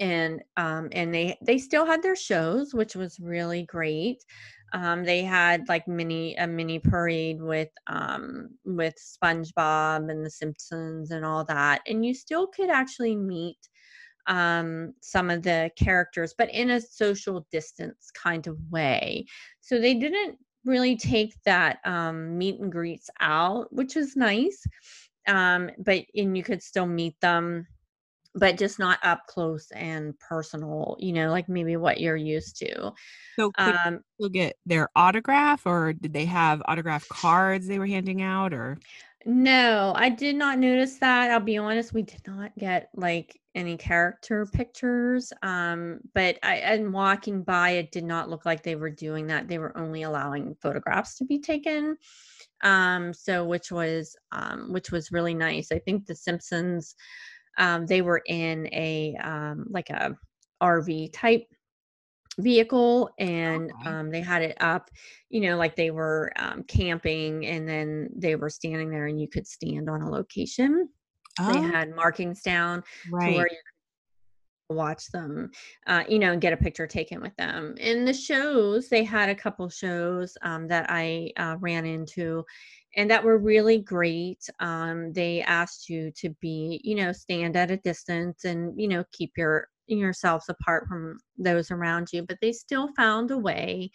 C: and um and they they still had their shows which was really great um they had like mini a mini parade with um with spongebob and the simpsons and all that and you still could actually meet um some of the characters but in a social distance kind of way so they didn't really take that um, meet and greets out, which was nice. Um, but and you could still meet them, but just not up close and personal. You know, like maybe what you're used to.
A: So could
C: Um,
A: you get their autograph, or did they have autograph cards they were handing out, or
C: No, I did not notice that. I'll be honest, we did not get like any character pictures. Um, but I and walking by, it did not look like they were doing that. They were only allowing photographs to be taken. Um, so which was um which was really nice. I think the Simpsons um they were in a um like a RV type vehicle and um, they had it up you know like they were um, camping and then they were standing there and you could stand on a location. They
A: oh,
C: had markings down to where you could watch them uh, you know and get a picture taken with them. In the shows they had a couple shows um, that i uh, ran into and that were really great um, they asked you to be you know stand at a distance and you know keep your yourselves apart from those around you but they still found a way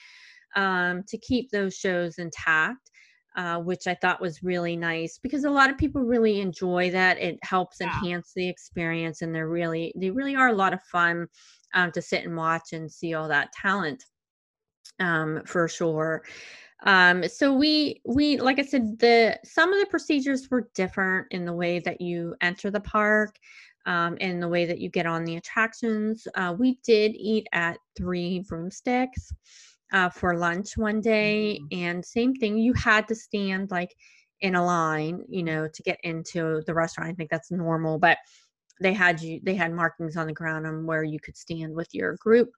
C: um, to keep those shows intact uh, which I thought was really nice because a lot of people really enjoy that. It helps
A: Yeah.
C: enhance the experience, and they're really they really are a lot of fun um, to sit and watch and see all that talent um, for sure. Um, so we we like I said, the some of the procedures were different in the way that you enter the park. Um, and the way that you get on the attractions, uh, we did eat at three broomsticks uh, for lunch one day,
A: Mhm.
C: and same thing. You had to stand like in a line, you know, to get into the restaurant. I think that's normal, but they had you they had markings on the ground on where you could stand with your group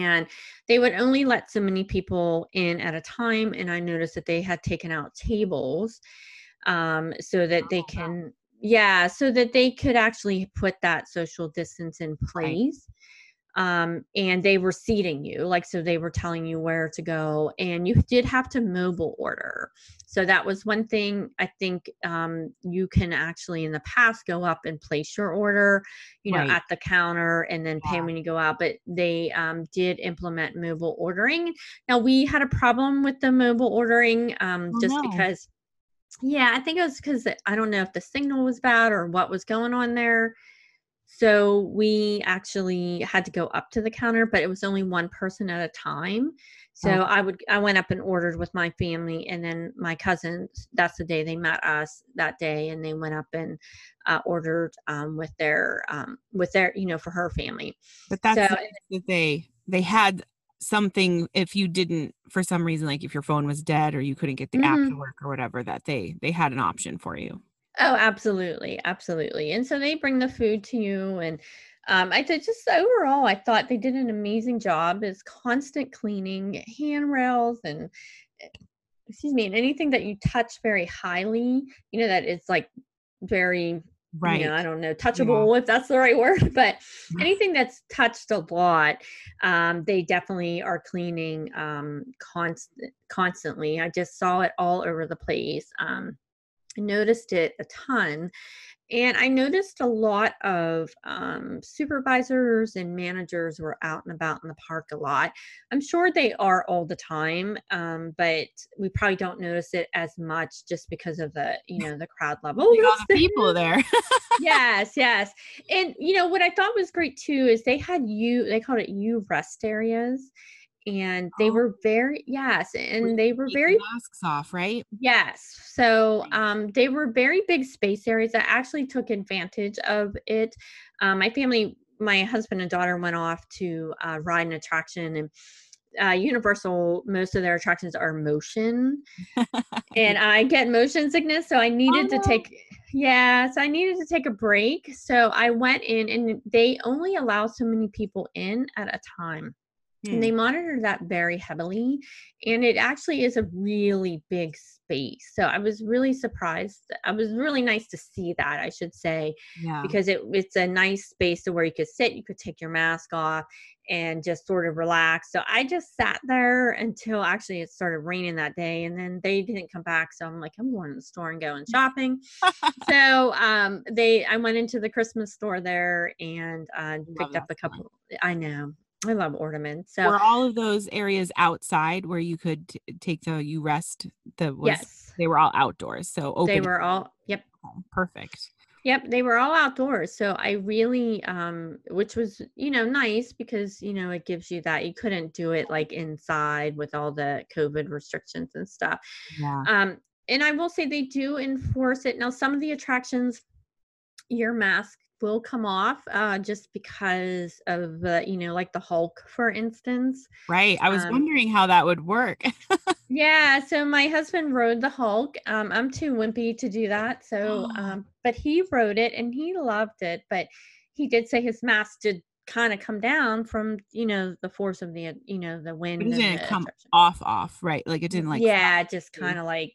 C: and they would only let so many people in at a time and i noticed that they had taken out tables um, so that they
A: Oh,
C: can yeah so that they could actually put that social distance in
A: Right.
C: Um, and they were seating you like so they were telling you where to go and you did have to mobile order so that was one thing i think um, you can actually in the past go up and place your order you know
A: Right.
C: at the counter and then pay
A: Yeah.
C: when you go out but they um, did implement mobile ordering now we had a problem with the mobile ordering um,
A: Oh,
C: just
A: no.
C: because yeah i think it was because i don't know if the signal was bad or what was going on there so we actually had to go up to the counter, but it was only one person at a time. So
A: Oh.
C: I would I went up and ordered with my family, and then my cousins. That's the day they met us that day, and they went up and uh, ordered um, with their um, with their you know for her family.
A: But that's
C: So
A: that they they had something if you didn't for some reason like if your phone was dead or you couldn't get the app
C: Mhm.
A: to work or whatever that they they had an option for you.
C: Oh, absolutely, absolutely. And so they bring the food to you, and um, I thought just overall, I thought they did an amazing job. Is constant cleaning, handrails, and eh, excuse me, and anything that you touch very highly, you know, that is like very,
A: Right.
C: you know, I don't know, touchable if that's the right word, but
A: Yeah.
C: anything that's touched a lot, um, they definitely are cleaning um, constant, constantly. I just saw it all over the place. Um, noticed it a ton. And I noticed a lot of um, supervisors and managers were out and about in the park a lot. I'm sure they are all the time, um, but we probably don't notice it as much just because of the, you know, the crowd level.
A: At all the people there.
C: yes, yes. And you know what I thought was great too is they had you they called it U Rest areas and they
A: Oh.
C: were very yes, and they were very
A: masks off, right?
C: Yes. So um, they were very big space areas. I actually took advantage of it. Um, my family, my husband and daughter went off to uh, ride an attraction and uh, Universal, most of their attractions are motion, and I get motion sickness, so I needed to take. Yeah, so I needed to take a break. So I went in, and they only allow so many people in at a time
A: Hmm.
C: and they monitor that very heavily and it actually is a really big space. So i was really surprised i was really nice to see that i should say
A: yeah.
C: because it, it's a nice space to where you could sit you could take your mask off and just sort of relax. So i just sat there until actually it started raining that day and then they didn't come back. So i'm like i'm going to the store and going shopping. So um they i went into the christmas store there and uh, picked up a couple i know I love ornaments. So
A: Were all of those areas outside where you could t- take the U Rest the was
C: yes,
A: they were all outdoors. So open
C: they were all. Yep.
A: perfect.
C: Yep, they were all outdoors. So I really um which was, you know, nice because, you know, it gives you that you couldn't do it like inside with all the COVID restrictions and stuff.
A: Yeah.
C: Um and I will say they do enforce it. Now some of the attractions your mask will come off uh just because of you know, like the Hulk for instance.
A: Right. I was
C: Um,
A: wondering how that would work.
C: Yeah, so my husband rode the Hulk. Um, I'm too wimpy to do that. So, um, but he rode it and he loved it. But he did say his mask did kind of come down from, you know, the force of the, you know, the wind.
A: it didn't come
C: attraction.
A: off off, right? Like it didn't like
C: yeah, just kind of like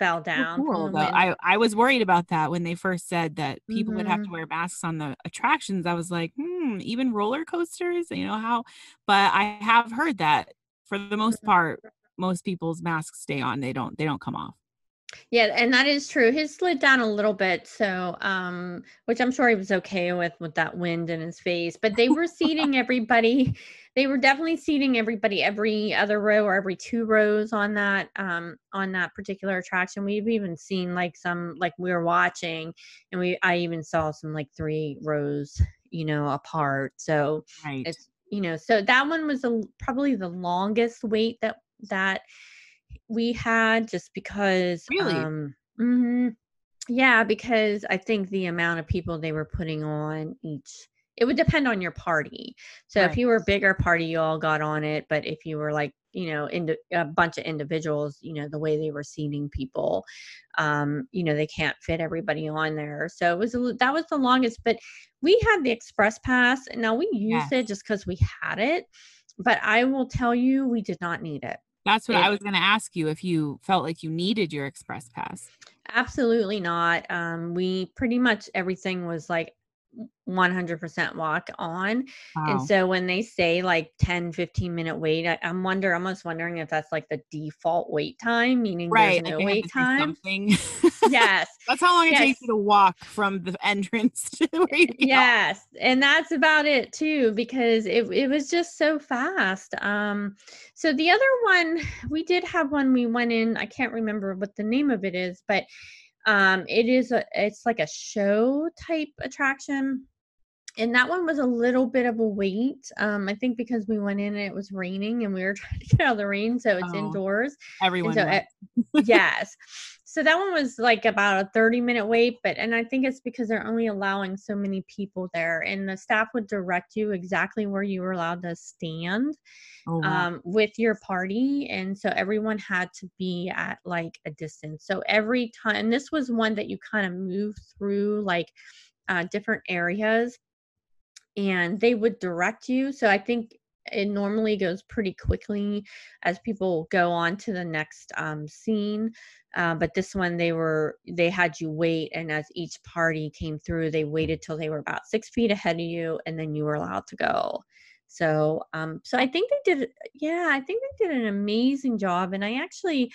C: fell down.
A: cool, though. I, I was worried about that when they first said that people would have to
C: Mhm.
A: wear masks on the attractions. I was like, hmm, even roller coasters, you know how? But I have heard that for the most
C: Mhm.
A: part, most people's masks stay on. They don't. They don't come off.
C: Yeah, and that is true. His slid down a little bit, so um, which I'm sure he was okay with with that wind in his face. But they were seating everybody. They were definitely seating everybody every other row or every two rows on that um on that particular attraction. We've even seen like some like we were watching, and we I even saw some like three rows, you know, apart. So
A: Right.
C: it's you know, so that one was a, probably the longest wait that that we had just because
A: Really?
C: um mhm. yeah because i think the amount of people they were putting on each it would depend on your party so
A: Right.
C: if you were a bigger party you all got on it but if you were like you know in a bunch of individuals you know the way they were seating people um you know they can't fit everybody on there so it was a, that was the longest but we had the express pass and now we used
A: Yes.
C: it just because we had it but i will tell you we did not need it
A: That's what I was going to ask you if you felt like you needed your express pass.
C: Absolutely not. Um, we pretty much everything was like 100% walk on.
A: Wow.
C: And so when they say like 10, 15 minute wait, I, I'm wonder, I'm almost wondering if that's like the default wait time, meaning
A: right.
C: there's no wait time. Yes.
A: That's how long it takes you to walk from the entrance to where you.
C: Yes. And that's about it too, because it, it was just so fast. Um, so the other one, we did have one we went in, I can't remember what the name of it is, but um it is a it's like a show type attraction and that one was a little bit of a wait um i think because we went in and it was raining and we were trying to get out of the rain so it's
A: Oh,
C: indoors
A: Everyone.
C: and so it- yes so that one was like about a 30 minute wait but and i think it's because they're only allowing so many people there and the staff would direct you exactly where you were allowed to stand
A: oh, wow.
C: um, with your party and so everyone had to be at like a distance so every time and this was one that you kind of move through like uh, different areas and they would direct you so i think it normally goes pretty quickly as people go on to the next um, scene uh, but this one they were they had you wait and as each party came through they waited till they were about six feet ahead of you and then you were allowed to go. So um so i think they did yeah i think they did an amazing job and i actually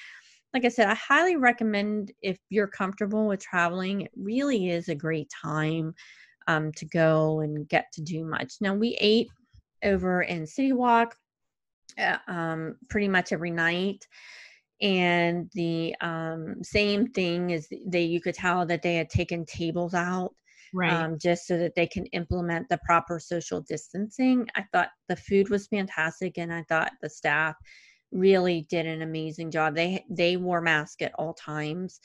C: like i said i highly recommend if you're comfortable with traveling it really is a great time um to go and get to do much. Now we ate over in city walk uh, um pretty much every night and the um same thing is they you could tell that they had taken tables out
A: right.
C: um, just so that they can implement the proper social distancing. I thought the food was fantastic, and I thought the staff really did an amazing job. They they wore masks at all times,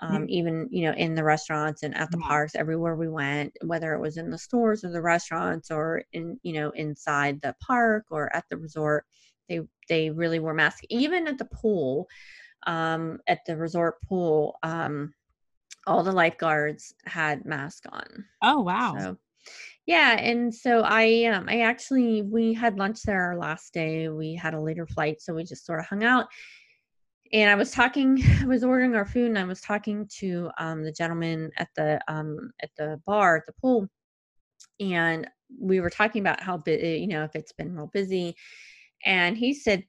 C: um,
A: Mm.
C: even you know in the restaurants and at the
A: Yeah.
C: parks, everywhere we went, whether it was in the stores or the restaurants or in you know inside the park or at the resort. They they really wore masks, even at the pool. Um, at the resort pool, um, all the lifeguards had masks on.
A: oh, wow.
C: So yeah, and so I um I actually we had lunch there our last day. We had a later flight, so we just sort of hung out. And I was talking, I was ordering our food and I was talking to um the gentleman at the um at the bar at the pool. And we were talking about how busy, you know, if it's been real busy. And he said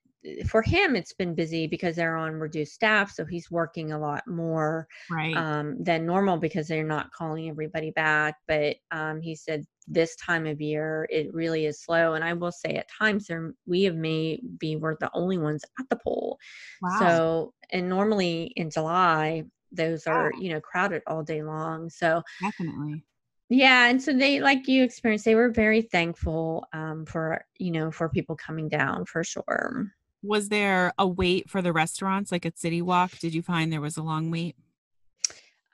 C: for him it's been busy because they're on reduced staff, so he's working a lot more
A: right.
C: um, than normal because they're not calling everybody back. But um, he said this time of year it really is slow and i will say at times there we have may be we're the only ones at the pool
A: Wow.
C: so and normally in july those are you know crowded all day long so
A: Definitely.
C: yeah and so they like you experienced they were very thankful um for you know for people coming down for sure
A: Was there a wait for the restaurants like at City Walk? Did you find there was a long wait?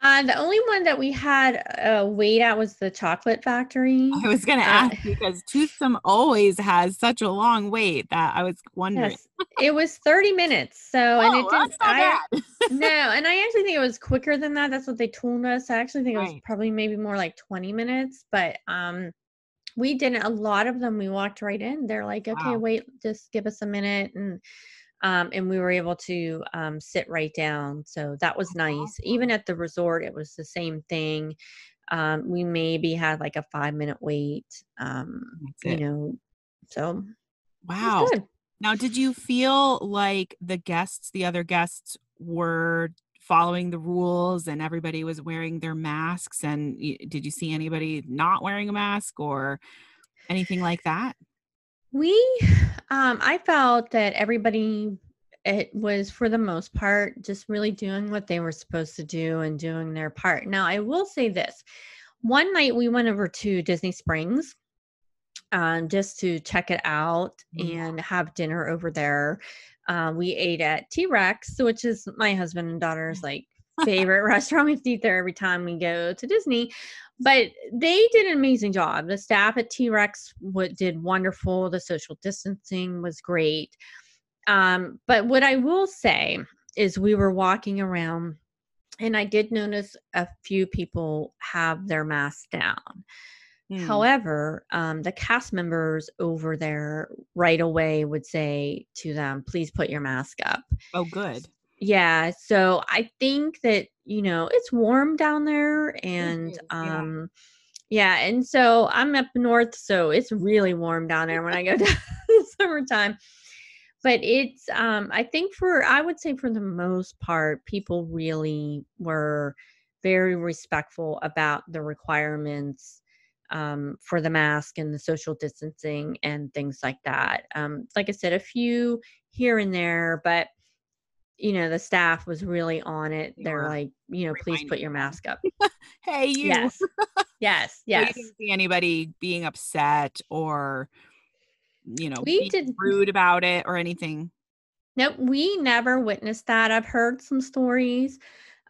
C: uh the only one that we had uh wait at was the chocolate factory
A: I was going to
C: Uh,
A: ask because Toothsome always has such a long wait that I was wondering.
C: yes it was 30 minutes so and it
A: Oh,
C: didn't I, no, and I actually think it was quicker than that. That's what they told us. I actually think it was
A: Right.
C: probably maybe more like 20 minutes, but um we didn't a lot of them we walked right in. They're like, "Okay,
A: Wow.
C: wait, just give us a minute." And um and we were able to um sit right down. So that was nice. Even at the resort it was the same thing. Um we maybe had like a 5 minute wait. Um you know, so
A: Wow. Now, did you feel like the guests, the other guests, were following the rules and everybody was wearing their masks? And did you see anybody not wearing a mask or anything like that?
C: We, um, I felt that everybody, it was for the most part just really doing what they were supposed to do and doing their part. Now, I will say this one night we went over to Disney Springs um, just to check it out
A: Mm.
C: and have dinner over there. Uh, we ate at T Rex, which is my husband and daughter's like favorite restaurant. We eat there every time we go to Disney. But they did an amazing job. The staff at T Rex did wonderful. The social distancing was great. Um, but what I will say is we were walking around and I did notice a few people have their masks down.
A: Hmm.
C: However, um, the cast members over there right away would say to them, please put your mask up.
A: Oh, good.
C: Yeah. So I think that, you know, it's warm down there and
A: is, yeah.
C: um yeah, and so I'm up north, so it's really warm down there when I go down in the summertime. But it's um I think for I would say for the most part, people really were very respectful about the requirements um, for the mask and the social distancing and things like that. Um, like I said, a few here and there, but you know, the staff was really on it.
A: They
C: They're like, you know, please put your mask up.
A: Hey, you.
C: yes. Yes.
A: So you
C: Yes.
A: didn't see anybody being upset or, you know,
C: We did-
A: rude about it or anything.
C: Nope, we never witnessed that. I've heard some stories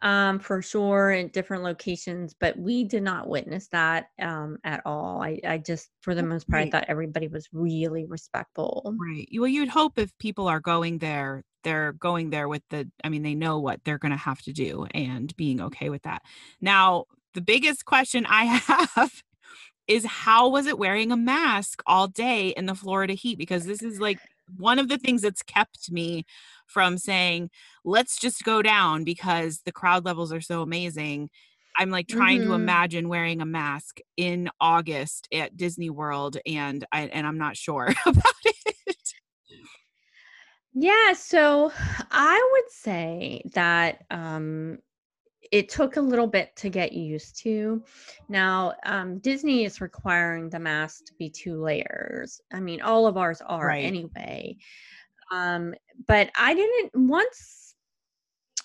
C: um, for sure in different locations, but we did not witness that um, at all. I, I just, for the
A: That's
C: most part, I thought everybody was really respectful.
A: Right. Well, you'd hope if people are going there, they're going there with the, I mean, they know what they're going to have to do and being okay with that. Now, the biggest question I have is how was it wearing a mask all day in the Florida heat? Because this is like one of the things that's kept me from saying, let's just go down because the crowd levels are so amazing. I'm like trying to
C: Mhm.
A: imagine wearing a mask in August at Disney World and I and I'm not sure about it.
C: Yeah, so I would say that um, it took a little bit to get used to. Now, um, Disney is requiring the mask to be two layers. I mean, all of ours are
A: Right.
C: anyway. Um, but I didn't once.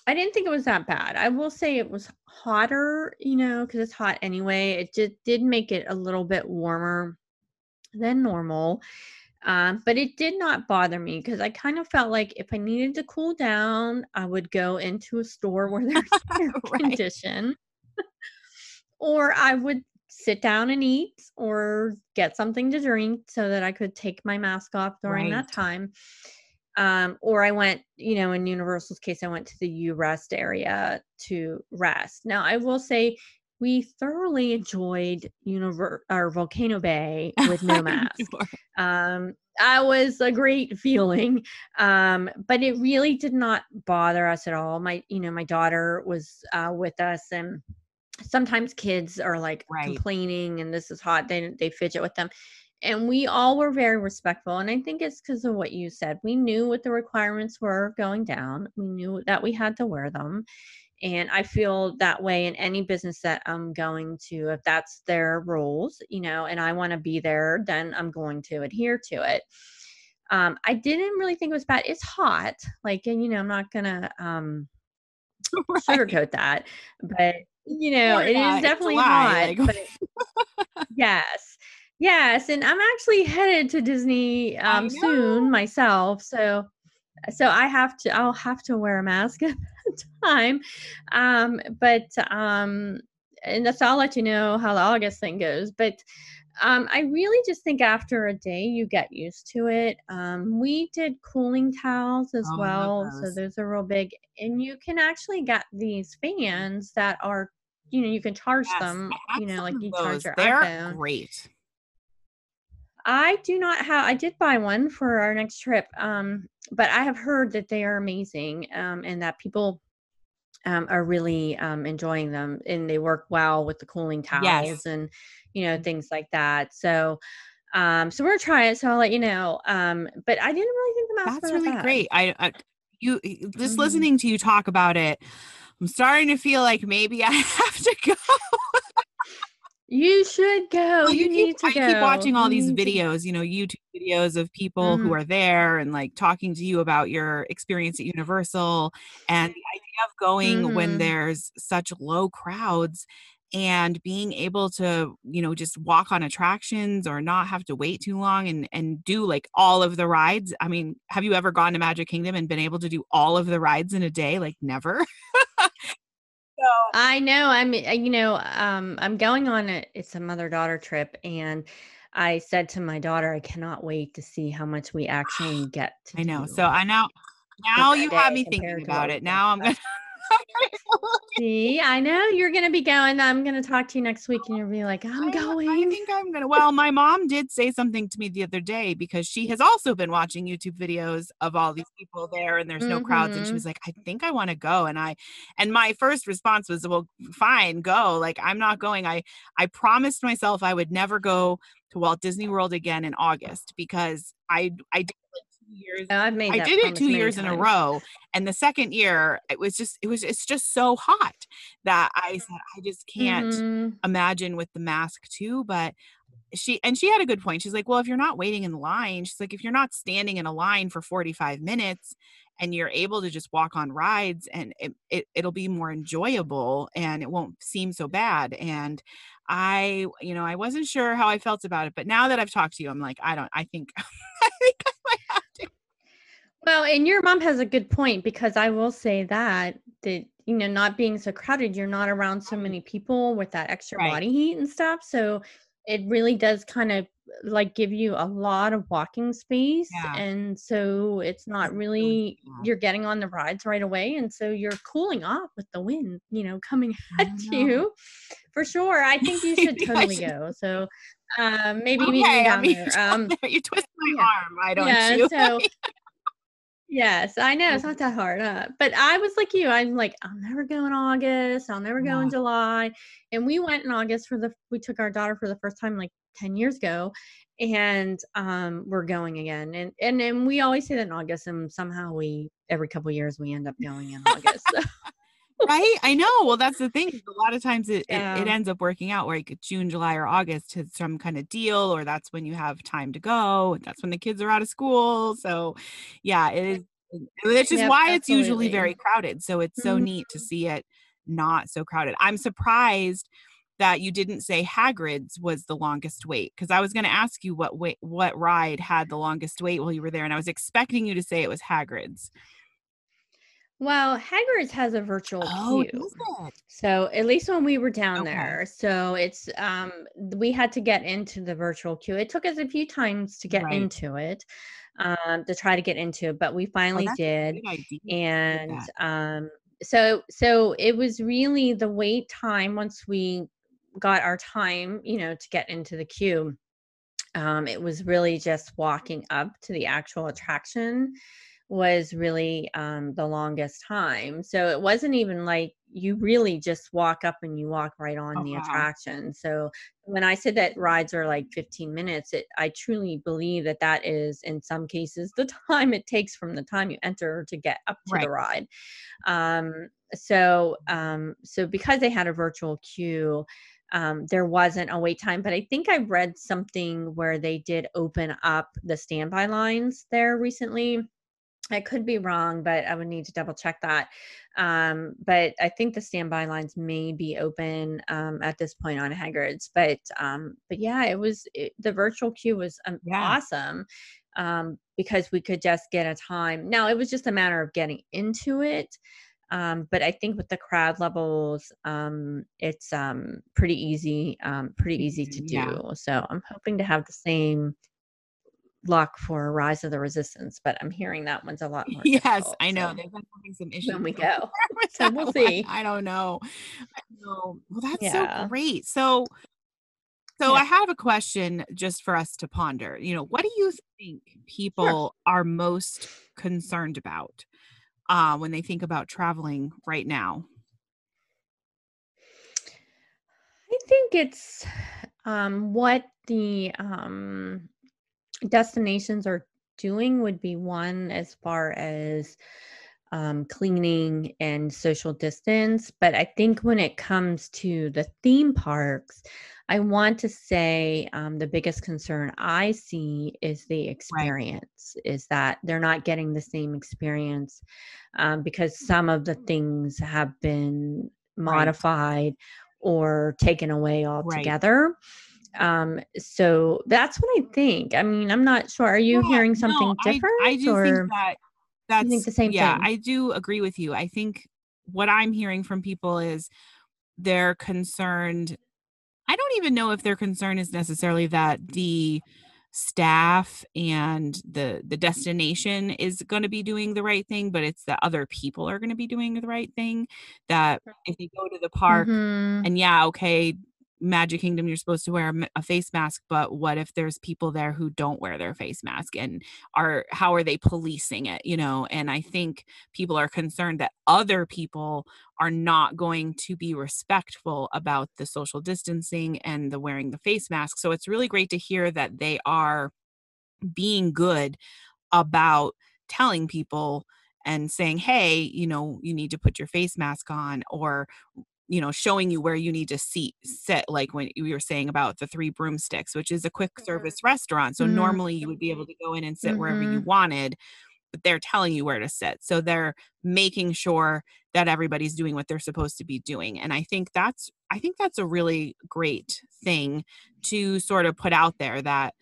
C: I didn't think it was that bad. I will say it was hotter, you know, because it's hot anyway. It just did make it a little bit warmer than normal. Um, but it did not bother me because I kind of felt like if I needed to cool down, I would go into a store where there's air
A: Right.
C: condition, or I would sit down and eat or get something to drink so that I could take my mask off during that time. Um, or I went, you know, in Universal's case, I went to the U Rest area to rest. Now, I will say we thoroughly enjoyed Univer- or Volcano Bay with no mask. um that was a great feeling. Um but it really did not bother us at all. My you know my daughter was uh with us and sometimes kids are like
A: Right.
C: complaining and this is hot they they fidget with them and we all were very respectful and i think it's because of what you said. We knew what the requirements were going down. We knew that we had to wear them and i feel that way in any business that i'm going to if that's their rules you know and i want to be there then i'm going to adhere to it. Um, i didn't really think it was bad. It's hot like and you know i'm not gonna um right. sugarcoat that but you know it is definitely hot like- but yes yes and i'm actually headed to disney um soon myself so so i have to i'll have to wear a mask at the time um but um and that's i'll let you know how the august thing goes but um, I really just think after a day you get used to it. Um, we did cooling towels as
A: Oh,
C: well, so
A: those.
C: are real big, and you can actually get these fans that are, you know, you can charge
A: Yes,
C: them, you know, like you charge your
A: They're
C: iPhone.
A: great.
C: I do not have. I did buy one for our next trip, um, but I have heard that they are amazing, um, and that people um, are really um, enjoying them, and they work well with the cooling towels
A: Yes.
C: and you know things like that. So, um, so we're gonna try it. So I'll let you know. Um, but I didn't really think the masks
A: That's
C: were that
A: really great. I, I you just
C: Mhm.
A: listening to you talk about it, I'm starting to feel like maybe I have to go.
C: You should go.
A: Well,
C: Oh, You
A: keep
C: need to
A: I
C: go.
A: keep watching all these
C: need to go.
A: videos, you know, YouTube videos of people who
C: Mhm.
A: are there and like talking to you about your experience at Universal and the idea of going when
C: Mhm.
A: there's such low crowds and being able to, you know, just walk on attractions or not have to wait too long and and do like all of the rides. I mean, have you ever gone to Magic Kingdom and been able to do all of the rides in a day? Like never. So
C: I know. I'm, uh, you know, um, I'm going on a, it's a mother daughter trip, and I said to my daughter, I cannot wait to see how much we actually get to
A: I know. So I know now you have me thinking
C: to
A: about it. Now I'm gonna
C: See, I know you're gonna be going. I'm gonna talk to you next week, and you'll be like, I'm
A: I'm- I think I'm gonna. Well, my mom did say something to me the other day because she has also been watching YouTube videos of all these people there, and there's no crowds, and she
C: Mhm.
A: was like, "I think I want to go." And I, and my first response was, "Well, fine, go." Like I'm not going. I I promised myself I would never go to Walt Disney World again in August because I I did it like two years.
C: Oh, I've made
A: I did it two years in a row, and the second year it was just it was it's just so hot that I said I just can't
C: Mhm.
A: imagine with the mask too but she and she had a good point she's like well if you're not waiting in line she's like if you're not standing in a line for 45 minutes and you're able to just walk on rides and it, it it'll be more enjoyable and it won't seem so bad and i you know i wasn't sure how i felt about it but now that i've talked to you i'm like i don't i think i think i might
C: Well, and your mom has a good point because I will say that that you know, not being so crowded, you're not around so many people with that extra
A: Right.
C: body heat and stuff. So it really does kind of like give you a lot of walking space.
A: Yeah.
C: And so it's not really you're getting on the rides right away. And so you're cooling off with the wind, you know, coming at you. For sure. I think you should totally
A: should-
C: go. So um maybe meet me
A: okay i
C: down
A: mean
C: there. Um
A: you twist my
C: yeah.
A: arm why don't
C: yeah,
A: you
C: so Yes, I know it's
A: Mhm.
C: not that hard, huh? But I was like you. I'm like, I'll never go in August. I'll never go in July. And we went in August for the we took our daughter for the first time like 10 years ago and um we're going again. And and then we always say that in August and somehow we every couple years we end up going in August. So,
A: Right? I know. Well, that's the thing. A lot of times it, it, it ends up working out where like June, July, or August has some kind of deal, or that's when you have time to go. and That's when the kids are out of school. So, yeah, it is. Which is
C: Yep,
A: why it's usually very crowded. So it's so
C: Mhm.
A: neat to see it not so crowded. I'm surprised that you didn't say Hagrid's was the longest wait because I was going to ask you what wait, what ride had the longest wait while you were there, and I was expecting you to say it was Hagrid's.
C: Well, Hagrid's has a virtual
A: Oh,
C: queue.
A: does it?
C: So at least when we were down
A: Okay.
C: there, so it's um we had to get into the virtual queue. It took us a few times to get
A: Right.
C: into it, um, to try to get into it, but we
A: Oh,
C: finally
A: that's a
C: did.
A: great idea. I did
C: And
A: that.
C: um so so it was really the wait time once we got our time, you know, to get into the queue. Um, it was really just walking up to the actual attraction was really um, the longest time. So it wasn't even like you really just walk up and you walk right on
A: Oh,
C: the
A: wow.
C: attraction. So when I said that rides are like 15 minutes, it, I truly believe that that is in some cases the time it takes from the time you enter to get up to
A: Right.
C: the ride. Um, so um, so because they had a virtual queue, um, there wasn't a wait time. But I think I read something where they did open up the standby lines there recently. I could be wrong, but I would need to double check that. Um, but I think the standby lines may be open um, at this point on Hagrid's. But um, but yeah, it was it, the virtual queue was um,
A: Yeah.
C: awesome um, because we could just get a time. Now it was just a matter of getting into it. Um, but I think with the crowd levels, um, it's um, pretty easy, um, pretty easy to do.
A: Yeah.
C: So I'm hoping to have the same luck for Rise of the Resistance, but I'm hearing that one's a lot more.
A: Yes, I know.
C: so
A: They've been having some issues.
C: when we go. So we'll see.
A: I don't know. I know. Well, that's
C: Yeah.
A: so great. So, so
C: Yeah.
A: I have a question just for us to ponder. You know, what do you think people are most concerned about uh, when they think about traveling right now?
C: I think it's um, what the um, destinations are doing would be one as far as um, cleaning and social distance. But I think when it comes to the theme parks, I want to say um, the biggest concern I see is the experience, is that they're not getting the same experience um, because some of the things have been modified or taken away altogether. Um, so that's what I think. I mean, I'm not sure. Are you
A: Yeah,
C: hearing something
A: I-
C: different?
A: I, do
C: or
A: think that that's
C: think the same
A: yeah,
C: thing?
A: I do agree with you. I think what I'm hearing from people is they're concerned. I don't even know if their concern is necessarily that the staff and the the destination is going to be doing the right thing but it's that other people are going to be doing the right thing that if you go to the park
C: Mhm.
A: and yeah, okay, Magic Kingdom, you're supposed to wear a, face mask, but what if there's people there who don't wear their face mask and are how are they policing it, you know? And I think people are concerned that other people are not going to be respectful about the social distancing and the wearing the face mask. So it's really great to hear that they are being good about telling people and saying, hey, you know, you need to put your face mask on or you know, showing you where you need to seat sit, like when you were saying about the three broomsticks, which is a quick service restaurant. So
C: Mhm.
A: normally you would be able to go in and sit wherever you
C: Mhm.
A: wanted, but they're telling you where to sit. So they're making sure that everybody's doing what they're supposed to be doing. And I think that's I think that's a really great thing to sort of put out there that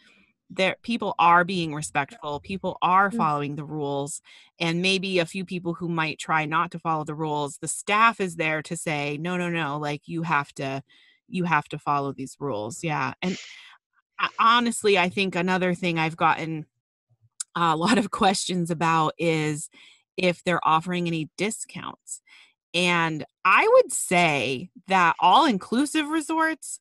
A: there people are being respectful people are
C: Mm.
A: following the rules and maybe a few people who might try not to follow the rules the staff is there to say no no no like you have to you have to follow these rules yeah and I- honestly i think another thing i've gotten a lot of questions about is if they're offering any discounts and i would say that all inclusive resorts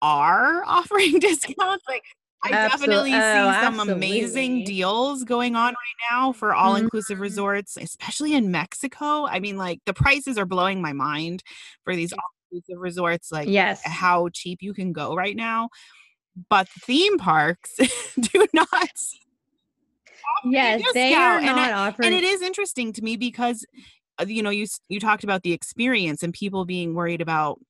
A: are offering discounts like I definitely see
C: oh,
A: some amazing deals going on right now for all inclusive
C: Mhm.
A: resorts, especially in Mexico. I mean, like the prices are blowing my mind for these all inclusive resorts, like
C: yes.
A: how cheap you can go right now. But theme parks do not.
C: Yes, they are
A: and
C: not
A: I-
C: offering.
A: And it is interesting to me because, uh, you know, you you talked about the experience and people being worried about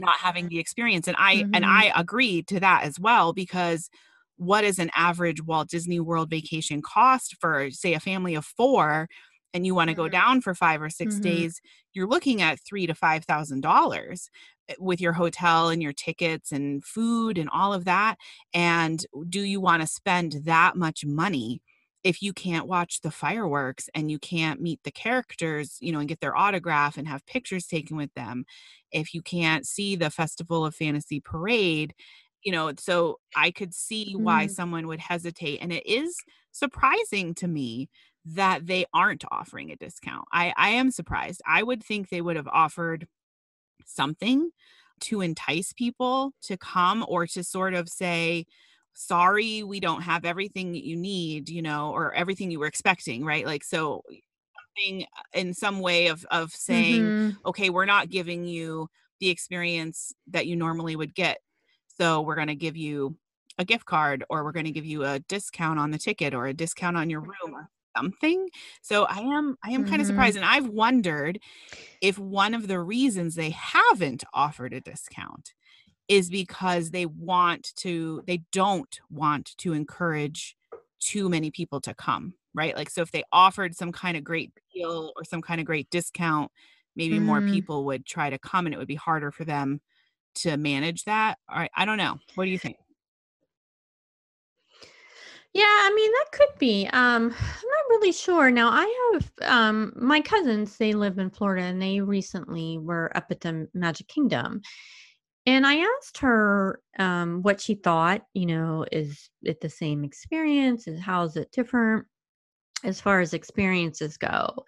A: not having the experience and i and
C: Mhm.
A: i agree to that as well because what is an average walt disney world vacation cost for say a family of four and you want to go down for five or 6
C: Mhm.
A: days you're looking at three to five thousand dollars eh, with your hotel and your tickets and food and all of that and do you want to spend that much money if you can't watch the fireworks and you can't meet the characters, you know, and get their autograph and have pictures taken with them, if you can't see the Festival of Fantasy parade, you know, so I could see why
C: Mhm.
A: someone would hesitate. And it is surprising to me that they aren't offering a discount. I, I am surprised. I would think they would have offered something to entice people to come or to sort of say, sorry, we don't have everything that you need, you know, or everything you were expecting, right? Like, so something uh, in some way of of saying,
C: Mhm.
A: okay, we're not giving you the experience that you normally would get. So we're going to give you a gift card or we're going to give you a discount on the ticket or a discount on your room or something. So I am I am kind of surprised and I've wondered if one of the reasons they haven't offered a discount is because they want to they don't want to encourage too many people to come, right? Like so if they offered some kind of great deal or some kind of great discount, maybe more
C: Mm.
A: people would try to come and it would be harder for them to manage that. I I don't know. What do you think?
C: Yeah, I mean that could be. Um, I'm not really sure. Now I have um my cousins, they live in Florida and they recently were up at the Magic Kingdom. And I asked her um what she thought, you know, is it the same experience? Is how is it different as far as experiences go?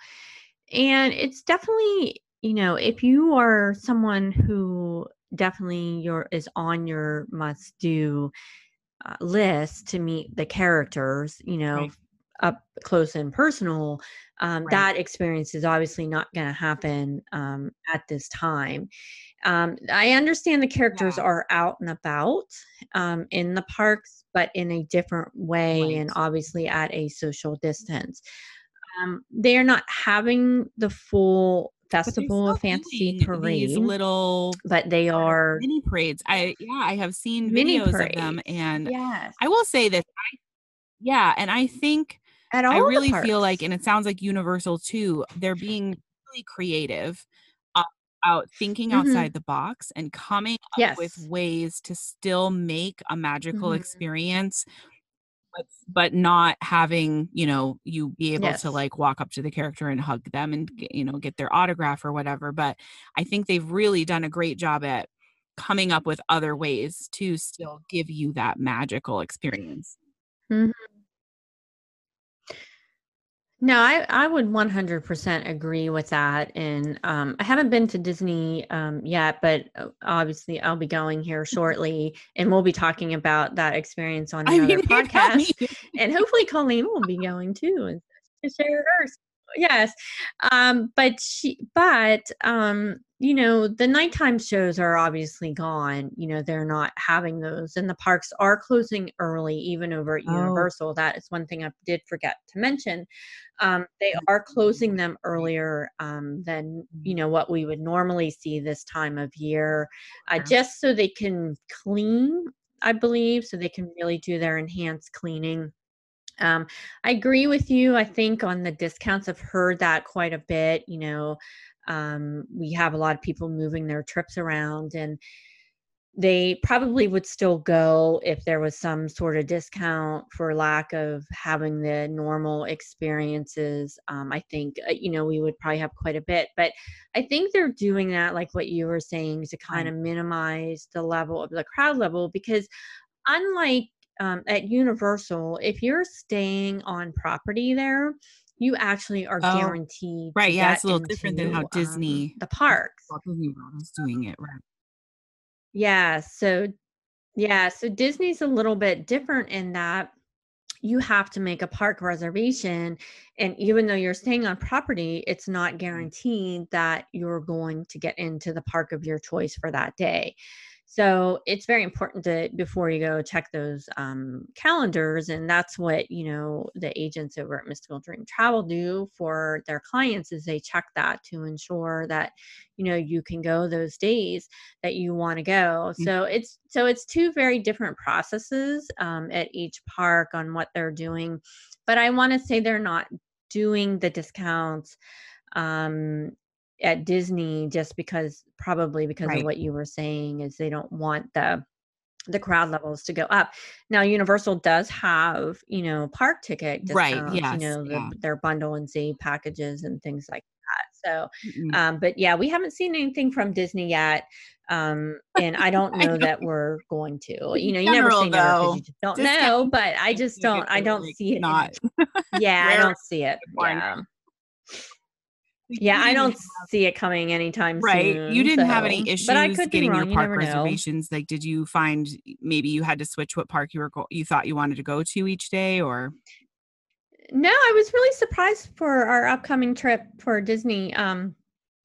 C: And it's definitely, you know, if you are someone who definitely your is on your must do uh, list to meet the characters, you know,
A: Right.
C: up close and personal, um,
A: Right.
C: that experience is obviously not going to happen um, at this time. Um, I understand the characters
A: Yeah.
C: are out and about um, in the parks, but in a different way and obviously at a social distance. Um, they are not having the full Festival of Fantasy parade,
A: little
C: but they are
A: mini parades. I yeah, I have seen
C: mini
A: videos of them and
C: Yes.
A: I will say this I yeah, and I think
C: At
A: I
C: all the
A: really feel like and it sounds like Universal too, they're being really creative uh, out thinking
C: Mhm.
A: outside the box and coming up with ways to still make a magical
C: Mhm.
A: experience but but not having, you know, you be able to like walk up to the character and hug them and you know, get their autograph or whatever, but I think they've really done a great job at coming up with other ways to still give you that magical experience.
C: Mhm. No, I I would 100% agree with that, and, um, I haven't been to Disney, um, yet, but, uh, obviously, I'll be going here shortly, and we'll be talking about that experience on
A: I
C: another
A: mean, you tell me.
C: podcast, and hopefully Colleen will be going too, and to share hers. Yes, um, but she but, um, you know, the nighttime shows are obviously gone, you know, they're not having those, and the parks are closing early even over at
A: Oh.
C: Universal, that is one thing I did forget to mention. Um, they
A: Mm.
C: are closing them earlier, um, than, you know, what we would normally see this time of year, uh, just so they can clean, I believe, so they can really do their enhanced cleaning. Um, I agree with you, I think on the discounts, I've heard that quite a bit, you know, um, we have a lot of people moving their trips around, and they probably would still go if there was some sort of discount for lack of having the normal experiences. Um, I think, uh, you know, we would probably have quite a bit, but I think they're doing that, like what you were saying, to kind of minimize the level of the crowd level because unlike um, at Universal, if you're staying on property there, you actually are
A: Oh,
C: guaranteed
A: right, yeah, it's a little different than how
C: into um,
A: Disney
C: the parks.
A: Walt Disney World is doing it, right.
C: Yeah, so yeah, so Disney's a little bit different in that you have to make a park reservation, and even though you're staying on property, it's not
A: Mm.
C: guaranteed that you're going to get into the park of your choice for that day. So it's very important to before you go check those um, calendars, and that's what you know the agents over at Mystical Dream Travel do for their clients is they check that to ensure that you know you can go those days that you want to go.
A: Mm.
C: So it's so it's two very different processes um, at each park on what they're doing, but I want to say they're not doing the discounts um at Disney just because probably because of what you were saying is they don't want the the crowd levels to go up. Now Universal does have, you know, park ticket
A: Right,
C: discounts, you
A: yes,
C: know, the,
A: yeah.
C: their bundle and save packages and things like that. So, um but yeah, we haven't seen anything from Disney yet. Um and I don't
A: I
C: know
A: know.
C: that we're going to. You know, you never
A: general,
C: say never because
A: though,
C: you just don't know, but I just don't I don't see it.
A: not
C: yeah, I don't see it. Yeah. Yeah, I don't
A: have
C: see it coming anytime soon.
A: right, you didn't have any
C: So, but I
A: issues
C: could
A: getting your park
C: never know.
A: reservations, like, did you find maybe you had to switch what park you were go you thought you wanted to go to each day, or
C: no, I was really surprised for our upcoming trip for Disney. Um,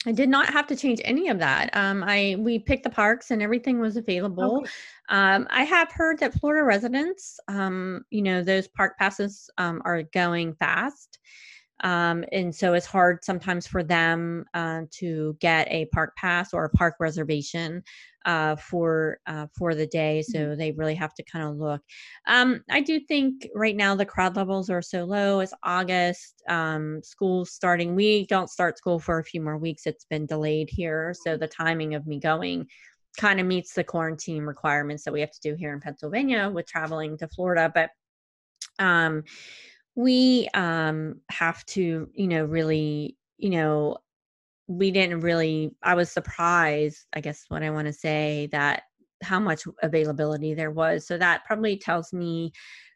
C: I did not have to change any of that. Um, I we picked the parks and everything was available.
A: Okay.
C: Um, I have heard that Florida residents, um, you know, those park passes um, are going fast. Um, and so it's hard sometimes for them uh, to get a park pass or a park reservation uh, for uh, for the day. So
A: Mhm.
C: they really have to kind of look. Um, I do think right now the crowd levels are so low. It's August. Um, school's starting. We don't start school for a few more weeks. It's been delayed here, so the timing of me going kind of meets the quarantine requirements that we have to do here in Pennsylvania with traveling to Florida. But um, we um, have to, you know, really, you know, we didn't really. I was surprised. I guess what I want to say that how much availability there was. So that probably tells me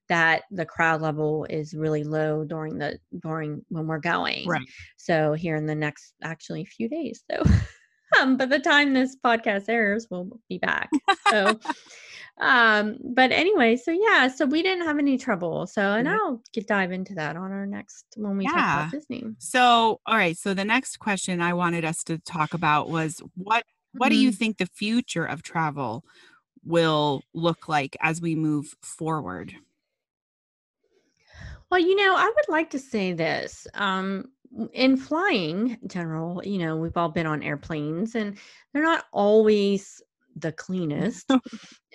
C: that the crowd level is really low during the during when we're going.
A: Right.
C: So here in the next actually few days. So um by the time this podcast airs, we'll be back. So um but anyway, so yeah, so we didn't have any trouble. So and
A: Mhm.
C: I'll get dive into that on our next when we talk
A: Yeah.
C: about Disney.
A: So, all right. So the next question I wanted us to talk about was what what do you
C: Mhm.
A: think the future of travel will look like as we move forward?
C: Well, you know, I would like to say this. Um, in flying in general, you know, we've all been on airplanes and they're not always the cleanest.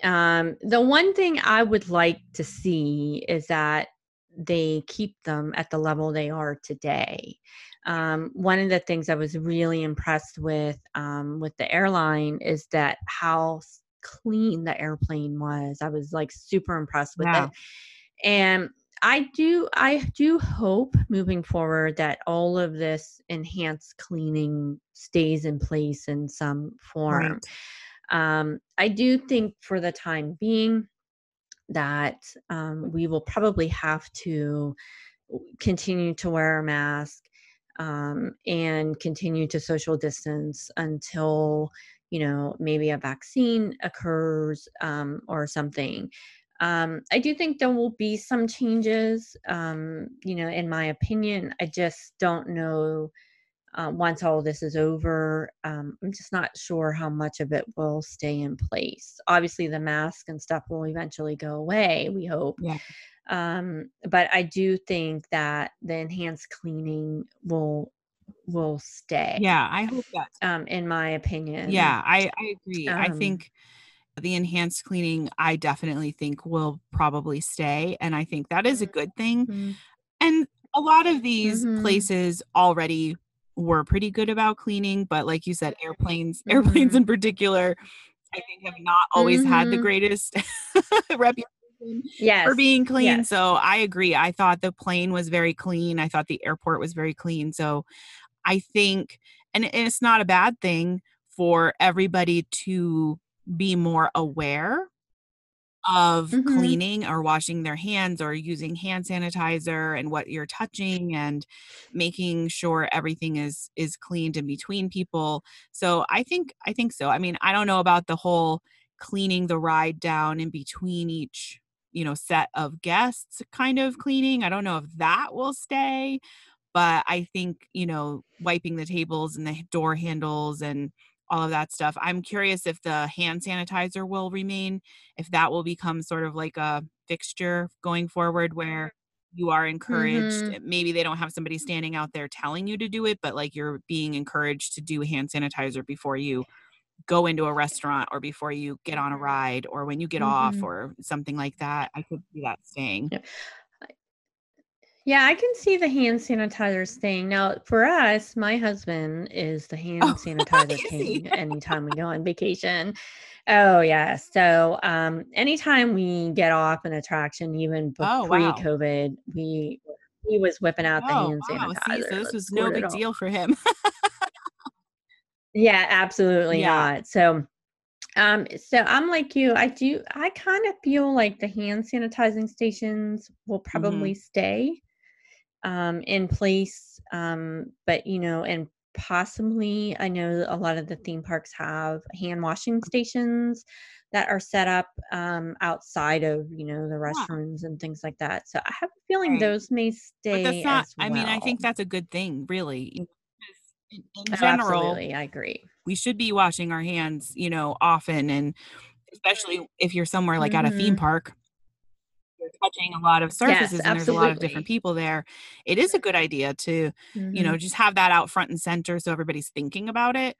C: um, the one thing I would like to see is that they keep them at the level they are today. Um, one of the things I was really impressed with um, with the airline is that how clean the airplane was. I was like super impressed with
A: Yeah.
C: it and i do i do hope moving forward that all of this enhanced cleaning stays in place in some form. Um, i do think for the time being that um, we will probably have to continue to wear a mask um, and continue to social distance until you know maybe a vaccine occurs um, or something um, i do think there will be some changes um, you know in my opinion i just don't know uh, once all this is over um, i'm just not sure how much of it will stay in place obviously the mask and stuff will eventually go away we hope
A: Yeah.
C: um, but i do think that the enhanced cleaning will will stay
A: Yeah, I hope that.
C: um, in my opinion
A: Yeah, I I agree. I
C: Um,
A: think the enhanced cleaning I definitely think will probably stay and I think that is a good thing.
C: Mhm.
A: And a lot of these
C: Mhm.
A: places already were pretty good about cleaning, but like you said airplanes airplanes
C: Mhm.
A: in particular I think have not always had the
C: Mhm.
A: greatest reputation
C: yes
A: for being clean.
C: yes.
A: So I agree. I thought the plane was very clean. I thought the airport was very clean. So I think, and it's not a bad thing for everybody to be more aware of
C: Mhm.
A: cleaning or washing their hands or using hand sanitizer and what you're touching and making sure everything is is cleaned in between people. So i think i think so. I mean i don't know about the whole cleaning the ride down in between each you know set of guests kind of cleaning. I don't know if that will stay but i think you know wiping the tables and the door handles and all of that stuff i'm curious if the hand sanitizer will remain if that will become sort of like a fixture going forward where you are encouraged
C: Mhm.
A: maybe they don't have somebody standing out there telling you to do it but like you're being encouraged to do hand sanitizer before you go into a restaurant or before you get on a ride or when you get off
C: Mhm.
A: or something like that i could see that staying
C: Yeah. Yeah, I can see the hand sanitizers thing. Now, for us, my husband is the hand
A: Oh,
C: sanitizer king anytime we go on vacation. Oh, yeah. So, um, anytime we get off an attraction, even
A: Oh, wow.
C: pre-COVID, we he was whipping out the
A: oh
C: hand
A: wow
C: sanitizer.
A: see so this was no big deal for him
C: Yeah, absolutely
A: Yeah.
C: not. So, um, so I'm like you. I do. I kind of feel like the hand sanitizing stations will
A: Mm-hmm.
C: probably stay um, in place. Um, but you know, and possibly i know a lot of the theme parks have hand washing stations that are set up um, outside of you know the restrooms and things like that so i have a feeling
A: Right.
C: those may stay
A: But that's not,
C: as
A: I mean, I think that's a good thing, really. In in
C: Oh,
A: general,
C: absolutely i agree
A: we should be washing our hands, you know, often. And especially if you're somewhere like at a theme
C: Mhm.
A: park, you're touching a lot of surfaces and there's a lot of different people there. It is a good idea to, you know, just have that out front and center so everybody's thinking about it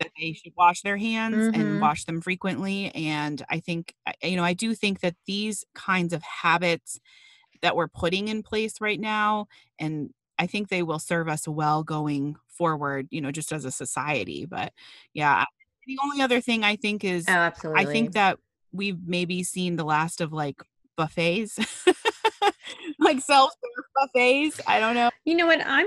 A: that they should wash their hands and
C: Mhm.
A: wash them frequently. And I think, you know, I do think that these kinds of habits that we're putting in place right now, and I think they will serve us well going forward, you know, just as a society. But yeah, the only other thing I think is
C: oh
A: I think that we've maybe seen the last of like buffets, like self-serve buffets. I don't know.
C: you know what i'm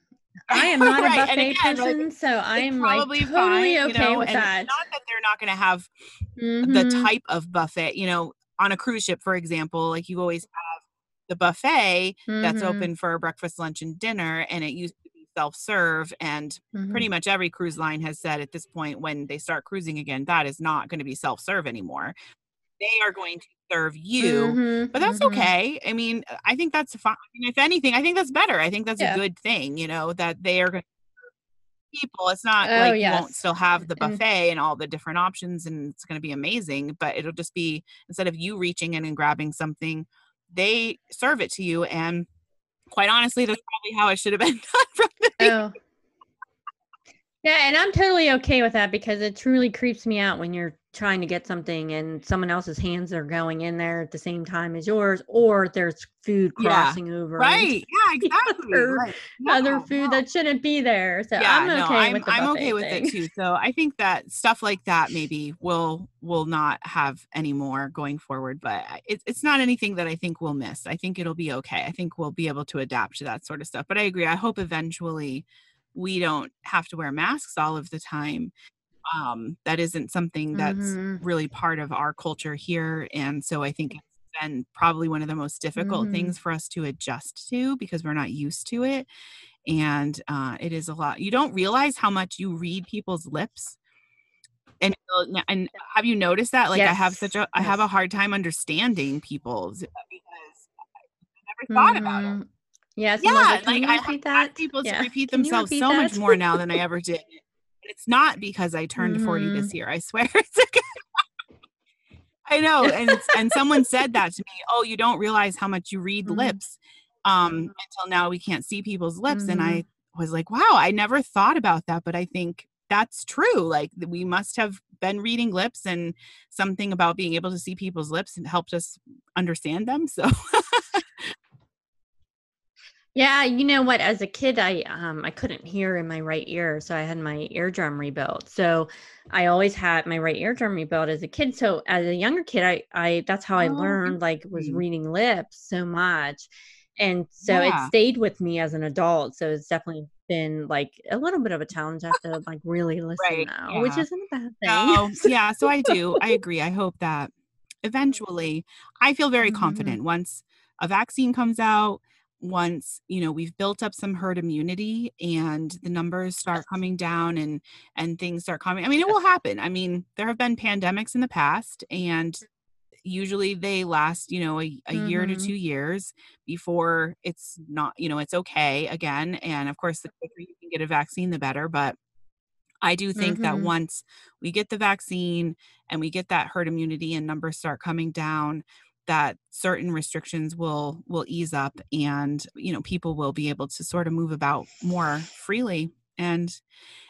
C: i am not a
A: Right, and
C: buffet
A: again, like,
C: person so i
A: It's
C: am like
A: probably
C: totally
A: fine, you
C: okay
A: know,
C: with
A: and
C: that
A: not that they're not going to have the
C: Mhm.
A: type of buffet, you know, on a cruise ship, for example, like you always have the buffet that's
C: Mhm.
A: open for breakfast, lunch, and dinner, and it used to be self-serve. And pretty
C: Mhm.
A: much every cruise line has said at this point, when they start cruising again, that is not going to be self-serve anymore. They are going to serve you,
C: Mhm,
A: but that's
C: mhm.
A: okay. I mean, I think that's fine. I mean, if anything, I think that's better. I think that's a good thing, you know, that they are going to people. It's not
C: Oh,
A: like you won't still have the buffet and all the different options and it's going to be amazing, but it'll just be instead of you reaching in and grabbing something, they serve it to you. And quite honestly, that's probably how it should have been done from the beginning.
C: oh. Yeah, and I'm totally okay with that because it truly creeps me out when you're trying to get something and someone else's hands are going in there at the same time as yours, or there's food
A: Yeah.
C: crossing over
A: Right. Yeah, exactly.
C: other,
A: Like,
C: other food
A: no.
C: that shouldn't be there. So
A: yeah,
C: I'm
A: no,
C: okay
A: I'm
C: with the
A: I'm okay with
C: thing.
A: it too. So I think that stuff like that maybe will will not have any more going forward, but it's it's not anything that I think we'll miss. I think it'll be okay. I think we'll be able to adapt to that sort of stuff. But I agree. I hope eventually we don't have to wear masks all of the time. Um, that isn't something that's
C: Mhm.
A: really part of our culture here, and so I think it's been probably one of the most difficult
C: Mhm.
A: things for us to adjust to because we're not used to it and uh, it is a lot. You don't realize how much you read people's lips. And and have you noticed that? Like I have such
C: Yes.
A: a I have a hard time understanding people's because I never thought about it.
C: Yes.
A: Yeah, and, like
C: you
A: I have
C: that?
A: people to
C: Yeah.
A: repeat
C: Can
A: themselves
C: repeat
A: so much more now than I ever did. It's not because I turned 40
C: Mhm.
A: this year. I swear. It's like- I know, and it's- and someone said that to me. Oh, you don't realize how much you read
C: Mhm.
A: lips. Um, until now we can't see people's lips, and
C: Mhm.
A: I was like, wow, I never thought about that, but I think that's true. Like we must have been reading lips, and something about being able to see people's lips and helped us understand them. So
C: Yeah, you know what? As a kid, I um I couldn't hear in my right ear, so I had my eardrum rebuilt. So I always had my right eardrum rebuilt as a kid. So as a younger kid, I I that's how I
A: Oh,
C: learned like was reading lips so much. And so it stayed with me as an adult. So it's definitely been like a little bit of a challenge. I have to like really listen
A: Right,
C: now, which isn't a bad thing.
A: No, yeah, so I do. I agree. I hope that eventually I feel very
C: Mhm.
A: confident once a vaccine comes out, once, you know, we've built up some herd immunity and the numbers start coming down and and things start coming. I mean, it will happen. I mean, there have been pandemics in the past and usually they last, you know, a, a year to
C: Mhm.
A: 2 years before it's not, you know, it's okay again. And of course, the quicker you can get a vaccine the better, but I do think that
C: Mhm.
A: once we get the vaccine and we get that herd immunity and numbers start coming down, that certain restrictions will will ease up and you know people will be able to sort of move about more freely and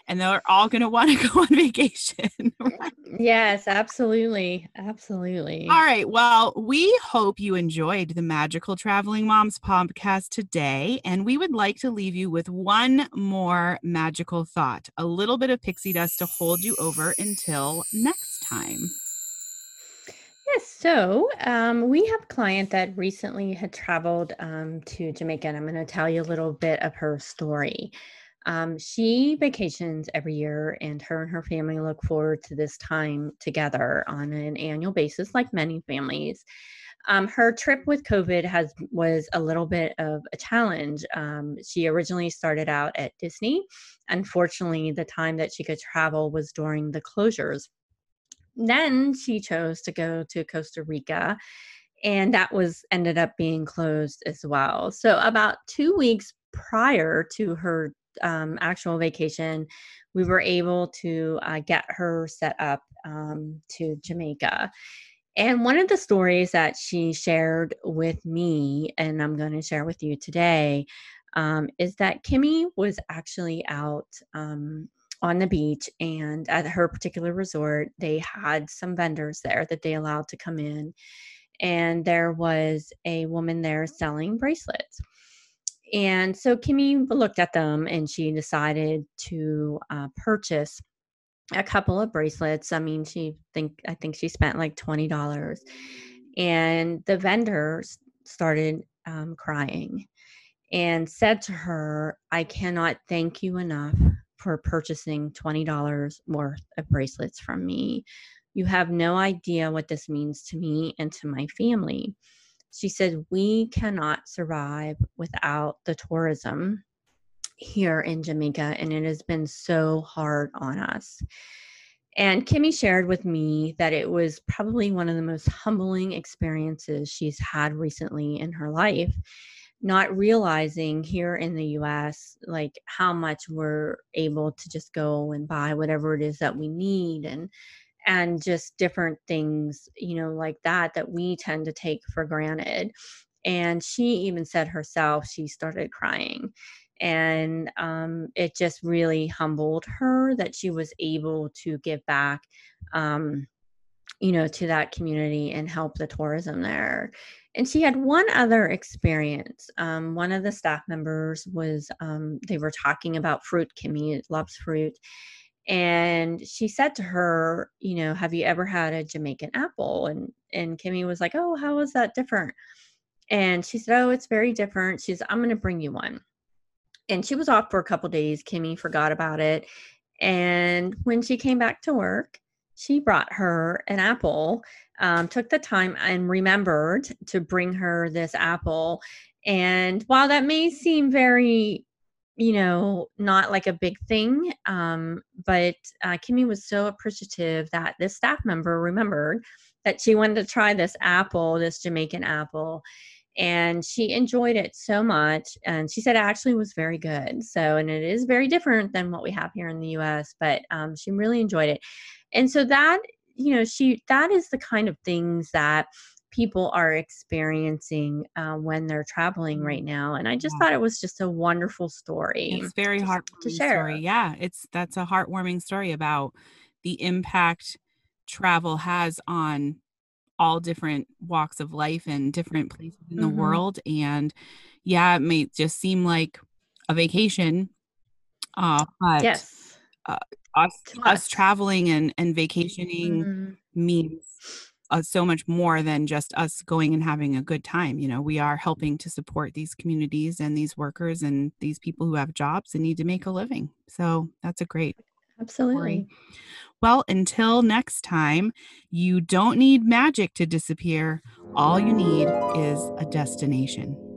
A: and they're all going to want to go on vacation.
C: Yes, absolutely. Absolutely.
A: all right. Well, we hope you enjoyed the Magical Traveling Moms podcast today. And we would like to leave you with one more magical thought a little bit of pixie dust to hold you over until next time.
C: Yes, so um, we have a client that recently had traveled um, to Jamaica, and I'm going to tell you a little bit of her story. Um, she vacations every year, and her and her family look forward to this time together on an annual basis, like many families. Um, her trip with COVID has was a little bit of a challenge. Um, she originally started out at Disney. Unfortunately, the time that she could travel was during the closures. Then she chose to go to Costa Rica and that was ended up being closed as well. So about two weeks prior to her um, actual vacation, we were able to uh, get her set up um, to Jamaica. And one of the stories that she shared with me, and I'm going to share with you today, um, is that Kimmy was actually out um, on the beach, and at her particular resort, they had some vendors there that they allowed to come in and there was a woman there selling bracelets. And so Kimmy looked at them and she decided to uh, purchase a couple of bracelets. I mean, she think I think she spent like twenty dollars, and the vendor started um, crying and said to her, "I cannot thank you enough for purchasing twenty dollars worth of bracelets from me. You have no idea what this means to me and to my family. She said, We cannot survive without the tourism here in Jamaica, and it has been so hard on us. And Kimmy shared with me that it was probably one of the most humbling experiences she's had recently in her life, not realizing here in the US, like how much we're able to just go and buy whatever it is that we need and and just different things, you know, like that, that we tend to take for granted. And she even said herself, she started crying. And um, it just really humbled her that she was able to give back, um, you know, to that community and help the tourism there. And she had one other experience. Um, one of the staff members was, um, they were talking about fruit. Kimmy loves fruit and she said to her you know have you ever had a jamaican apple and and kimmy was like oh how is that different and she said oh it's very different she's i'm going to bring you one and she was off for a couple days kimmy forgot about it and when she came back to work she brought her an apple um, took the time and remembered to bring her this apple and while that may seem very you know, not like a big thing. Um, but uh, Kimmy was so appreciative that this staff member remembered that she wanted to try this apple, this Jamaican apple. And she enjoyed it so much. And she said it actually was very good. So, and it is very different than what we have here in the US, but um, she really enjoyed it. And so that, you know, she, that is the kind of things that people are experiencing uh, when they're traveling right mm-hmm. now and i just yeah. thought it was just a wonderful story
A: it's very hard to share story. yeah it's that's a heartwarming story about the impact travel has on all different walks of life and different places in mm-hmm. the world and yeah it may just seem like a vacation uh but
C: yes
A: uh, us, us traveling and and vacationing mm-hmm. means uh, so much more than just us going and having a good time. You know, we are helping to support these communities and these workers and these people who have jobs and need to make a living. So that's a great
C: Absolutely. Story.
A: Well, until next time, you don't need magic to disappear. All you need is a destination.